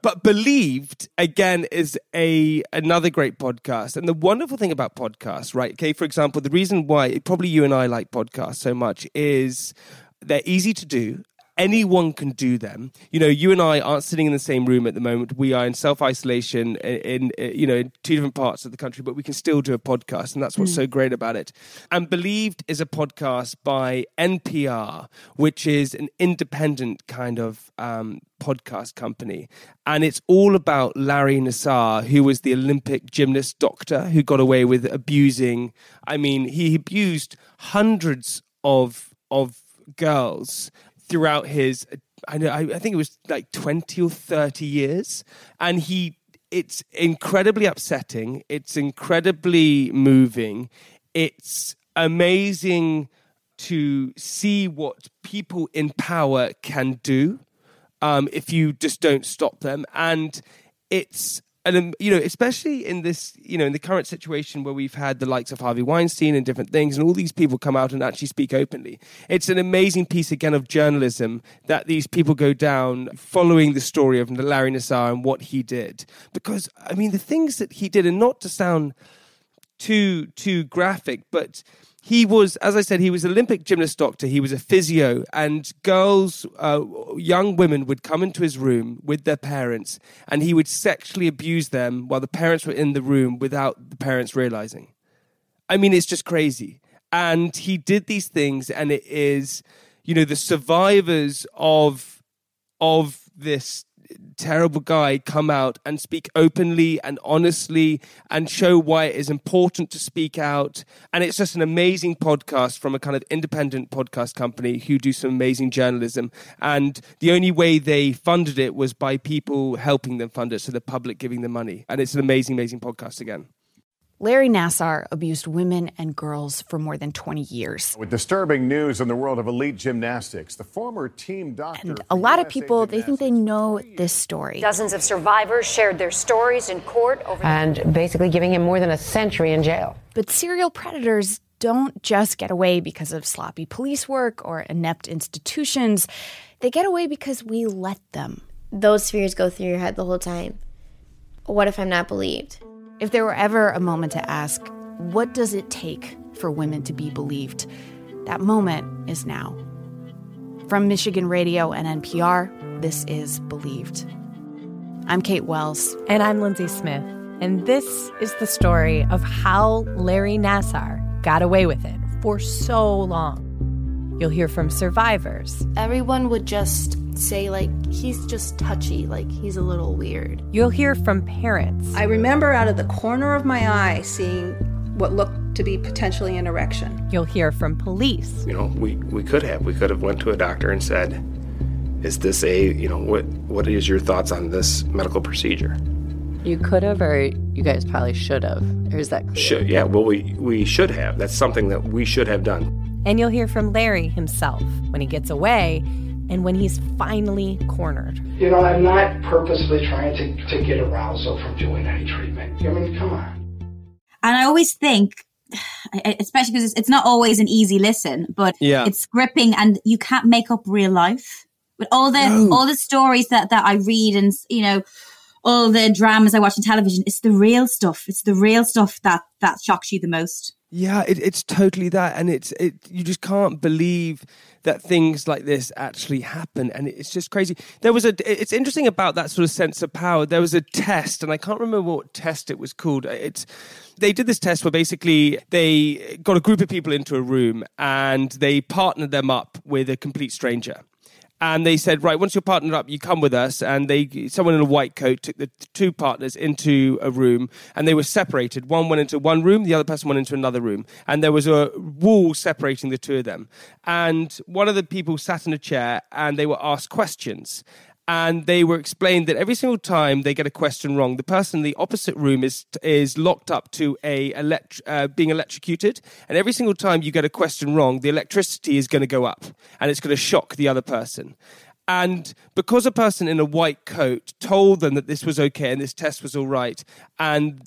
But Believed again is a another great podcast. And the wonderful thing about podcasts, right? Okay, for example, the reason why probably you and I like podcasts so much is they're easy to do. Anyone can do them. You know, you and I aren't sitting in the same room at the moment. We are in self isolation in, in you know in two different parts of the country, but we can still do a podcast, and that's what's so great about it. And Believed is a podcast by NPR, which is an independent kind of um, podcast company, and it's all about Larry Nassar, who was the Olympic gymnast doctor who got away with abusing. I mean, he abused hundreds of of girls throughout his I know I, think it was like 20 or 30 years. And he it's incredibly upsetting. It's incredibly moving. It's amazing to see what people in power can do um, if you just don't stop them. And it's and um, you know especially in this you know in the current situation where we've had the likes of Harvey Weinstein and different things and all these people come out and actually speak openly it's an amazing piece again of journalism that these people go down following the story of Larry Nassar and what he did. Because I mean the things that he did and not to sound too too graphic, but he was, as I said, he was an Olympic gymnast doctor. He was a physio, and girls, uh, young women, would come into his room with their parents, and he would sexually abuse them while the parents were in the room without the parents realizing. I mean, it's just crazy. and he did these things, and it is, you know, the survivors of of this terrible guy come out and speak openly and honestly and show why it is important to speak out. And it's just an amazing podcast from a kind of independent podcast company who do some amazing journalism. And the only way they funded it was by people helping them fund it, so the public giving them money. And it's an amazing, amazing podcast again. Larry Nassar abused women and girls for more than 20 years. With disturbing news in the world of elite gymnastics, the former team doctor. And a lot of people, they think they know this story. Dozens of survivors shared their stories in court over and basically giving him more than a century in jail. But serial predators don't just get away because of sloppy police work or inept institutions. They get away because we let them. Those fears go through your head the whole time. What if I'm not believed? If there were ever a moment to ask, what does it take for women to be believed? That moment is now. From Michigan Radio and NPR, this is Believed. I'm Kate Wells. And I'm Lindsey Smith. And this is the story of how Larry Nassar got away with it for so long. You'll hear from survivors. Everyone would just say, like, he's just touchy, like, he's a little weird. You'll hear from parents. I remember out of the corner of my eye seeing what looked to be potentially an erection. You'll hear from police. You know, we, we could have. We could have went to a doctor and said, is this a, you know, what what is your thoughts on this medical procedure? You could have, or you guys probably should have. Or is that clear? Should, yeah, well, we, we should have. That's something that we should have done. And you'll hear from Larry himself when he gets away and when he's finally cornered. You know, I'm not purposely trying to, to get arousal from doing any treatment. I mean, come on. And I always think, [SIGHS] especially because it's, it's not always an easy listen, but Yeah. it's gripping and you can't make up real life. But all the No. all the stories that, that I read and you know all the dramas I watch on television, it's the real stuff. It's the real stuff that that shocks you the most. Yeah, it, it's totally that, and it's it. You just can't believe that things like this actually happen, and it's just crazy. There was a. It's interesting about that sort of sense of power. There was a test, and I can't remember what test it was called. It's they did this test where basically they got a group of people into a room and they partnered them up with a complete stranger and they said, right, once you're partnered up, you come with us. And they, someone in a white coat took the two partners into a room, and they were separated. One went into one room, the other person went into another room, and there was a wall separating the two of them. And one of the people sat in a chair, and they were asked questions. And they were explained that every single time they get a question wrong, the person in the opposite room is is locked up to a elect- uh, being electrocuted. And every single time you get a question wrong, the electricity is going to go up, and it's going to shock the other person. And because a person in a white coat told them that this was okay and this test was all right, and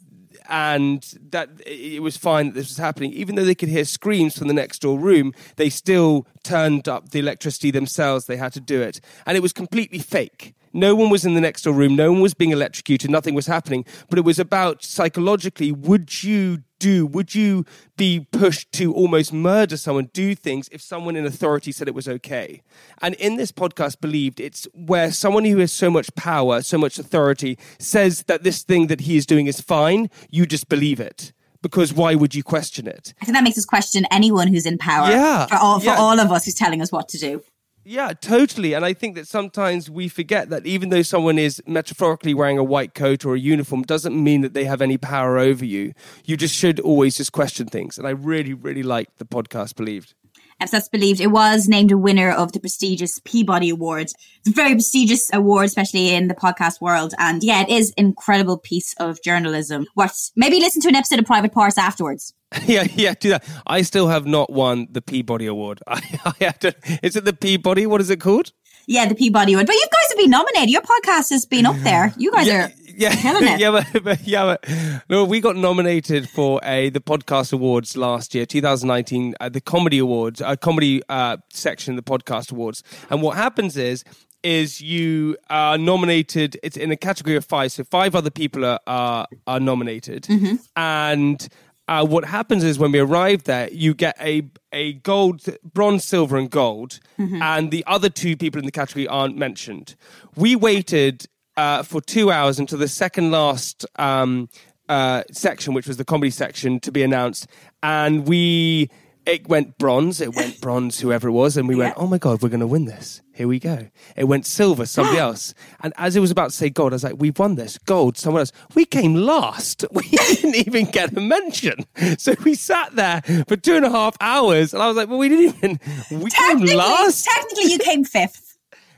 and that it was fine that this was happening, even though they could hear screams from the next door room, they still turned up the electricity themselves. They had to do it, and it was completely fake. No one was in the next door room. No one was being electrocuted. Nothing was happening. But it was about psychologically, would you do, would you be pushed to almost murder someone, do things if someone in authority said it was okay? And in this podcast, Believed, it's where someone who has so much power, so much authority says that this thing that he is doing is fine, you just believe it. Because why would you question it? I think that makes us question anyone who's in power. Yeah, For all, for yeah. all of us who's telling us what to do. Yeah, totally. And I think that sometimes we forget that even though someone is metaphorically wearing a white coat or a uniform, doesn't mean that they have any power over you. You just should always just question things. And I really, really liked the podcast Believed. That's believed, it was named a winner of the prestigious Peabody Award. It's a very prestigious award, especially in the podcast world. And yeah, it is an incredible piece of journalism. What? Maybe listen to an episode of Private Parts afterwards. [LAUGHS] yeah, yeah, do that. I still have not won the Peabody Award. [LAUGHS] I, I to, is it the Peabody? What is it called? Yeah, the Peabody Award. But you guys have been nominated. Your podcast has been up there. You guys are yeah, killing it. [LAUGHS] yeah, but, but yeah, but no, we got nominated for a the podcast awards last year, 2019, uh, the comedy awards, a comedy uh, section, the podcast awards. And what happens is, is you are nominated. It's in a category of five, so five other people are are, are nominated, Mm-hmm. and. Uh, what happens is when we arrive there, you get a a gold, bronze, silver, and gold, Mhm. and the other two people in the category aren't mentioned. We waited uh, for two hours until the second last um, uh, section, which was the comedy section, to be announced, and we it went bronze. It went [LAUGHS] bronze, whoever it was, and we went, "Oh my god, we're going to win this! Here we go." It went silver, somebody [GASPS] else, and as it was about to say gold, I was like, "We've won this! Gold, someone else." We came last. [LAUGHS] We didn't even get a mention, so we sat there for two and a half hours, and I was like, "Well, we didn't even. We came last." technically, you came fifth. [LAUGHS]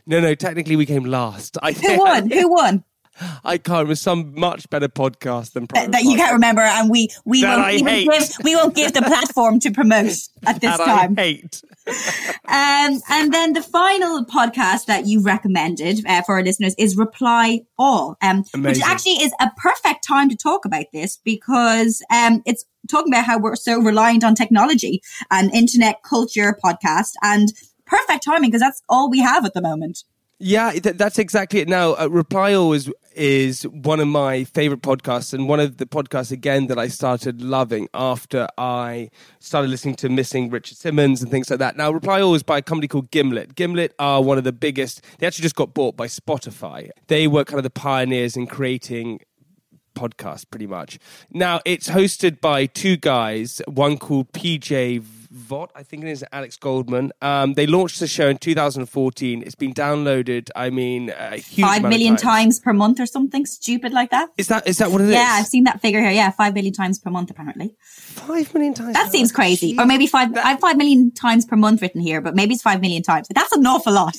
No, no, technically we came last. I Who won? Who won? [GASPS] I can't. Was some much better podcast than That, that you can't remember, and we we That won't, I we, won't hate. give, we won't give the platform to promote at this that time. I hate. [LAUGHS] Um, and then the final podcast that you recommended uh, for our listeners is Reply All, um, which actually is a perfect time to talk about this because um, it's talking about how we're so reliant on technology and internet culture podcast, and perfect timing because that's all we have at the moment. Yeah, th- that's exactly it. Now, uh, Reply All is is one of my favorite podcasts, and one of the podcasts again that I started loving after I started listening to Missing Richard Simmons and things like that. Now, Reply All is by a company called Gimlet. Gimlet are one of the biggest. They actually just got bought by Spotify. They were kind of the pioneers in creating podcasts, pretty much. Now it's hosted by two guys, one called PJ Vogt, I think it is Alex Goldman. Um, they launched the show in 2014. It's been downloaded, I mean, a huge Five of times. times per month or something stupid like that. Is that is that what it is? yeah, I've seen that figure here. Yeah, five million times per month apparently. Five million times. That seems crazy. Or maybe five. I have five million times per month written here, but maybe it's five million times. That's an awful lot.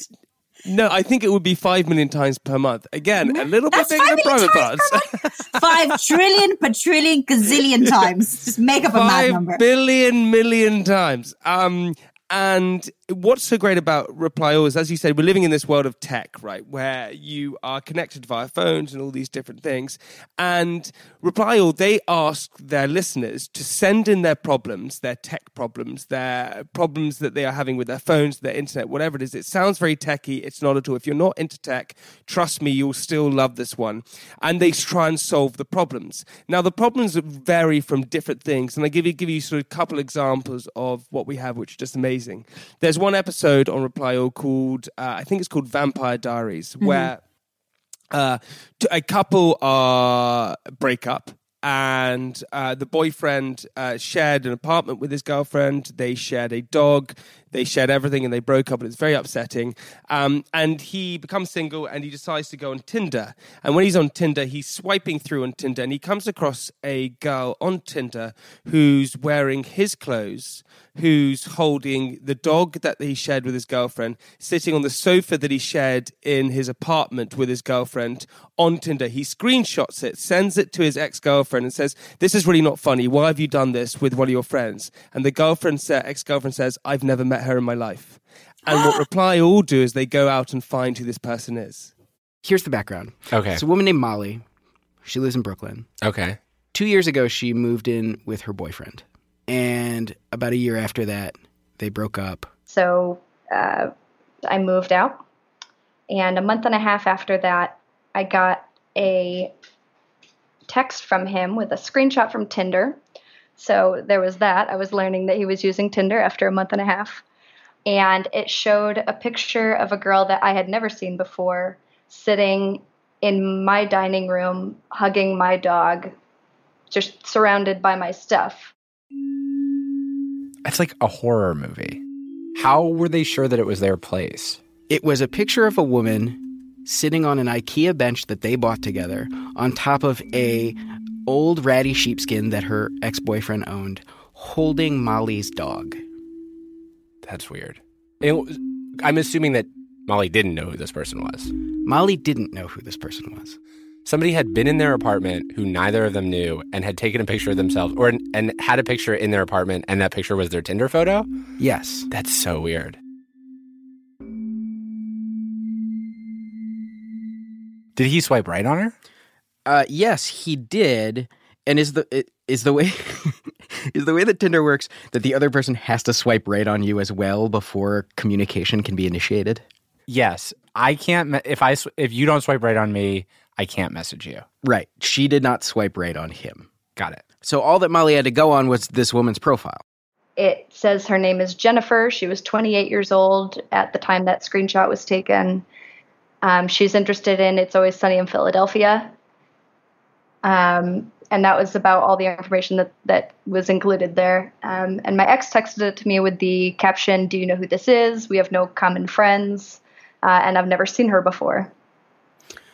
No, I think it would be five million times per month. Again, a [LAUGHS] little bit bigger than private parts. Five [LAUGHS] trillion, quadrillion, gazillion times. Just make up a mad number. billion million times. Um, and what's so great about Reply All is, as you said, we're living in this world of tech, right, where you are connected via phones and all these different things. And Reply All, they ask their listeners to send in their problems, their tech problems, their problems that they are having with their phones, their internet, whatever it is. It sounds very techy. It's not at all. If you're not into tech, trust me, you'll still love this one. And they try and solve the problems. Now, the problems vary from different things. And I give you, give you sort of a couple examples of what we have, which is just amazing. There's one episode on Reply All called, uh, I think it's called Vampire Diaries, where uh, a couple are break up and uh, the boyfriend uh, shared an apartment with his girlfriend. They shared a dog they shared everything and they broke up and it's very upsetting um, and he becomes single and he decides to go on tinder and when he's on tinder he's swiping through on tinder and he comes across a girl on tinder who's wearing his clothes who's holding the dog that he shared with his girlfriend, sitting on the sofa that he shared in his apartment with his girlfriend on Tinder. He screenshots it, sends it to his ex girlfriend, and says, This is really not funny. Why have you done this with one of your friends? And the girlfriend, ex girlfriend says, I've never met her in my life. And what [GASPS] Reply all do is they go out and find who this person is. Here's the background. Okay. It's a woman named Molly. She lives in Brooklyn. Okay. Two years ago, she moved in with her boyfriend. And about a year after that, they broke up. So uh, I moved out. And a month and a half after that, I got a text from him with a screenshot from Tinder. So there was that. I was learning that he was using Tinder after a month and a half. And it showed a picture of a girl that I had never seen before sitting in my dining room, hugging my dog, just surrounded by my stuff. It's like a horror movie. How were they sure that it was their place? It was a picture of a woman sitting on an IKEA bench that they bought together on top of a old ratty sheepskin that her ex-boyfriend owned, holding Molly's dog. That's weird. It I'm assuming that Molly didn't know who this person was. Molly didn't know who this person was. Somebody had been in their apartment who neither of them knew and had taken a picture of themselves or and had a picture in their apartment and that picture was their Tinder photo? Yes. That's so weird. Did he swipe right on her? Uh, yes, he did. And is the is the way [LAUGHS] [LAUGHS] is the way that Tinder works that the other person has to swipe right on you as well before communication can be initiated? Yes. I can't me- if I sw- if you don't swipe right on me, I can't message you. Right. She did not swipe right on him. Got it. So all that Molly had to go on was this woman's profile. It says her name is Jennifer. She was 28 years old at the time that screenshot was taken. Um, she's interested in It's Always Sunny in Philadelphia. Um, and that was about all the information that, that was included there. Um, and my ex texted it to me with the caption, Do you know who this is? We have no common friends, uh, and I've never seen her before.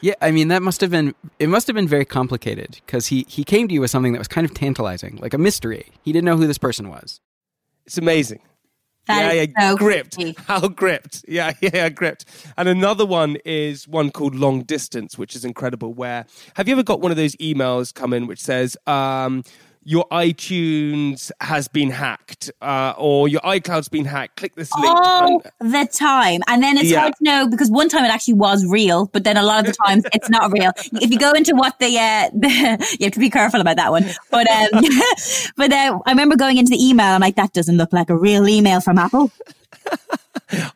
Yeah, I mean that must have been it must have been very complicated because he he came to you with something that was kind of tantalizing, like a mystery. He didn't know who this person was. It's amazing. That yeah, yeah, so gripped. creepy. [LAUGHS] How gripped. Yeah, [LAUGHS] yeah, gripped. And another one is one called Long Distance, which is incredible. Where have you ever got one of those emails come in which says, um, your iTunes has been hacked, uh, or your iCloud's been hacked. Click this link. All the time. And then it's Yeah. hard to know because one time it actually was real, but then a lot of the times [LAUGHS] it's not real. If you go into what the, uh, [LAUGHS] the you have to be careful about that one. But, um, [LAUGHS] but, uh, I remember going into the email and like, that doesn't look like a real email from Apple.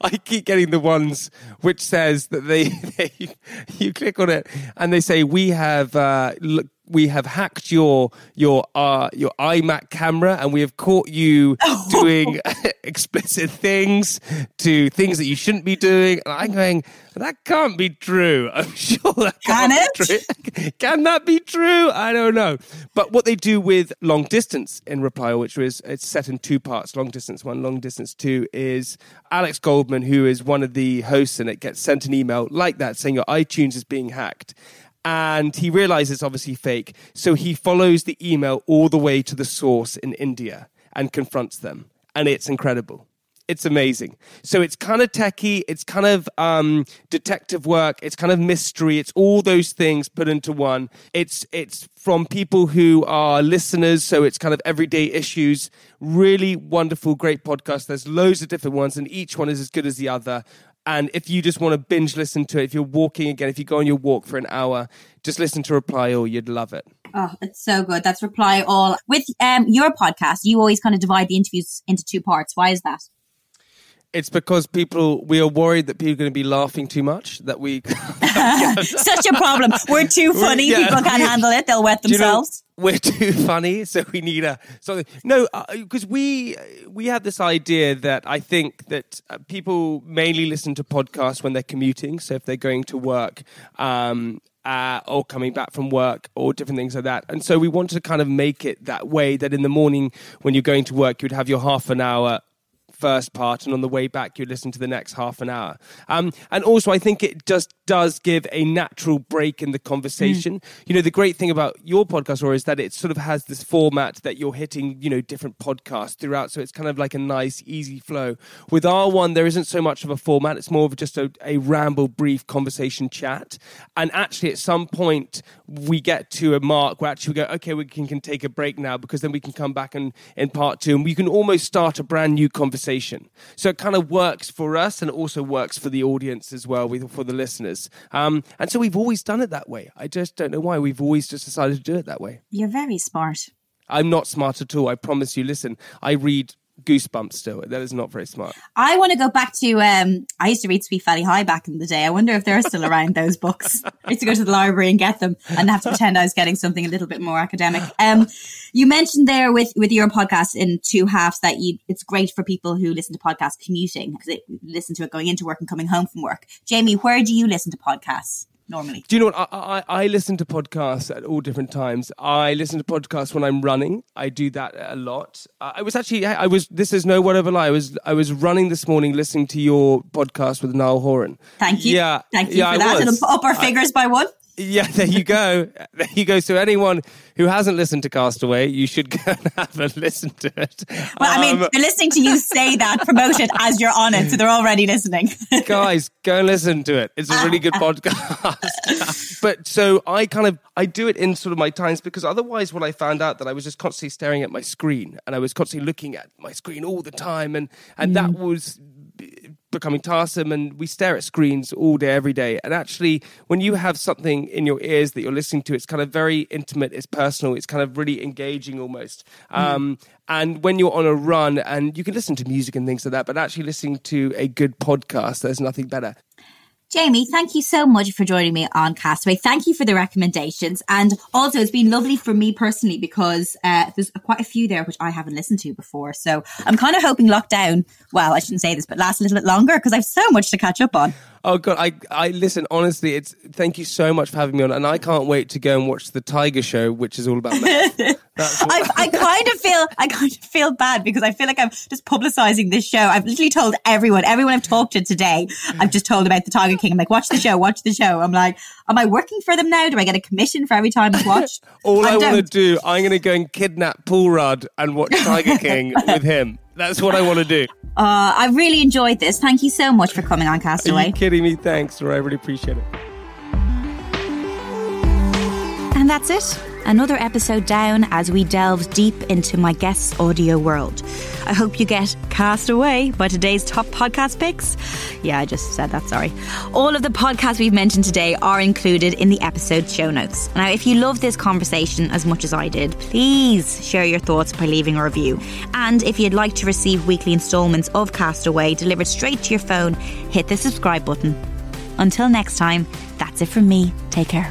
I keep getting the ones which says that they, they you click on it and they say we have uh, look, we have hacked your your uh, your iMac camera and we have caught you [LAUGHS] doing [LAUGHS] explicit things to things that you shouldn't be doing. And I'm going that can't be true. [LAUGHS] I'm sure that Can can't be true. Can that be true? I don't know. But what they do with long distance in reply, which was it's set in two parts, long distance one, long distance two, is Alex Goldman, who is one of the hosts and it, gets sent an email like that saying your iTunes is being hacked. And he realizes it's obviously fake. So he follows the email all the way to the source in India and confronts them. And it's incredible. It's amazing. So it's kind of techie. It's kind of um, detective work. It's kind of mystery. It's all those things put into one. It's it's from people who are listeners. So it's kind of everyday issues. Really wonderful, great podcast. There's loads of different ones, and each one is as good as the other. And if you just want to binge listen to it, if you're walking again, if you go on your walk for an hour, just listen to Reply All. You'd love it. Oh, it's so good. That's reply all. With um, your podcast, you always kind of divide the interviews into two parts. Why is that? It's because people we are worried that people are going to be laughing too much. That we [LAUGHS] [LAUGHS] Such a problem. We're too funny. Yeah. People can't handle it. They'll wet Do you know, themselves. We're too [LAUGHS] funny, so we need a something. No, because we we have this idea that I think that uh, people mainly listen to podcasts when they're commuting. So if they're going to work. Um, uh, or coming back from work or different things like that. And so we wanted to kind of make it that way that in the morning when you're going to work, you'd have your half an hour first part, and on the way back, you listen to the next half an hour. Um, and also, I think it just does give a natural break in the conversation. You know, the great thing about your podcast, Laura, is that it sort of has this format that you're hitting, you know, different podcasts throughout. So it's kind of like a nice, easy flow. With our one, there isn't so much of a format. It's more of just a, a ramble, brief conversation chat. And actually, at some point, we get to a mark where actually we go, okay, we can, can take a break now because then we can come back and in part two and we can almost start a brand new conversation. So it kind of works for us and it also works for the audience as well, with, for the listeners. Um, and so we've always done it that way. I just don't know why. We've always just decided to do it that way. You're very smart. I'm not smart at all. I promise you. Listen, I read Goosebumps still. That is not very smart. I want to go back to. Um, I used to read Sweet Valley High back in the day. I wonder if they're still around those books. I used to go to the library and get them, and have to pretend I was getting something a little bit more academic. Um, you mentioned there with with your podcast in two halves that you it's great for people who listen to podcasts commuting because they listen to it going into work and coming home from work. Jamie, where do you listen to podcasts normally? Do you know what? I, I, I listen to podcasts at all different times. I listen to podcasts when I'm running. I do that a lot. I was actually, I was. This is no whatever lie. I was, I was running this morning, listening to your podcast with Niall Horan. Thank you. Yeah, Thank you yeah, for I that. was. And up our figures by one. Yeah, there you go. [LAUGHS] There you go. So anyone who hasn't listened to Castaway, you should go and [LAUGHS] have a listen to it. Well, I mean, Um, they're listening to you say that, [LAUGHS] promote it as you're on it, so they're already listening. guys go and listen to it it's a really good podcast but so i kind of i do it in sort of my times because otherwise what i found out that i was just constantly staring at my screen and i was constantly looking at my screen all the time and and that was becoming tiresome and we stare at screens all day every day. And actually when you have something in your ears that you're listening to it's kind of very intimate it's personal it's kind of really engaging almost. Um, and when you're on a run and you can listen to music and things like that but actually listening to a good podcast there's nothing better Jamie, thank you so much for joining me on Castaway. Thank you for the recommendations. And also, it's been lovely for me personally because uh, there's quite a few there which I haven't listened to before. So I'm kind of hoping lockdown, well, I shouldn't say this, but lasts a little bit longer because I have so much to catch up on. Oh god, I I listen honestly. It's thank you so much for having me on, and I can't wait to go and watch the Tiger Show, which is all about. meth. [LAUGHS] [LAUGHS] I, I kind of feel I kind of feel bad because I feel like I'm just publicizing this show. I've literally told everyone, everyone I've talked to today, I've just told about the Tiger King. I'm like, watch the show, watch the show. I'm like, am I working for them now? Do I get a commission for every time it's watched? [LAUGHS] all I, want to don't. I'm going to go and kidnap Paul Rudd and watch Tiger [LAUGHS] King with him. That's what I want to do. Uh, I really enjoyed this. Thank you so much for coming on Are Castaway. you kidding me? Thanks, Laura. I really appreciate it. And that's it. Another episode down as we delve deep into my guest's audio world. I hope you get cast away by today's top podcast picks. Yeah, I just said that, sorry. All of the podcasts we've mentioned today are included in the episode show notes. Now, if you love this conversation as much as I did, please share your thoughts by leaving a review. And if you'd like to receive weekly installments of Castaway delivered straight to your phone, hit the subscribe button. Until next time, that's it from me. Take care.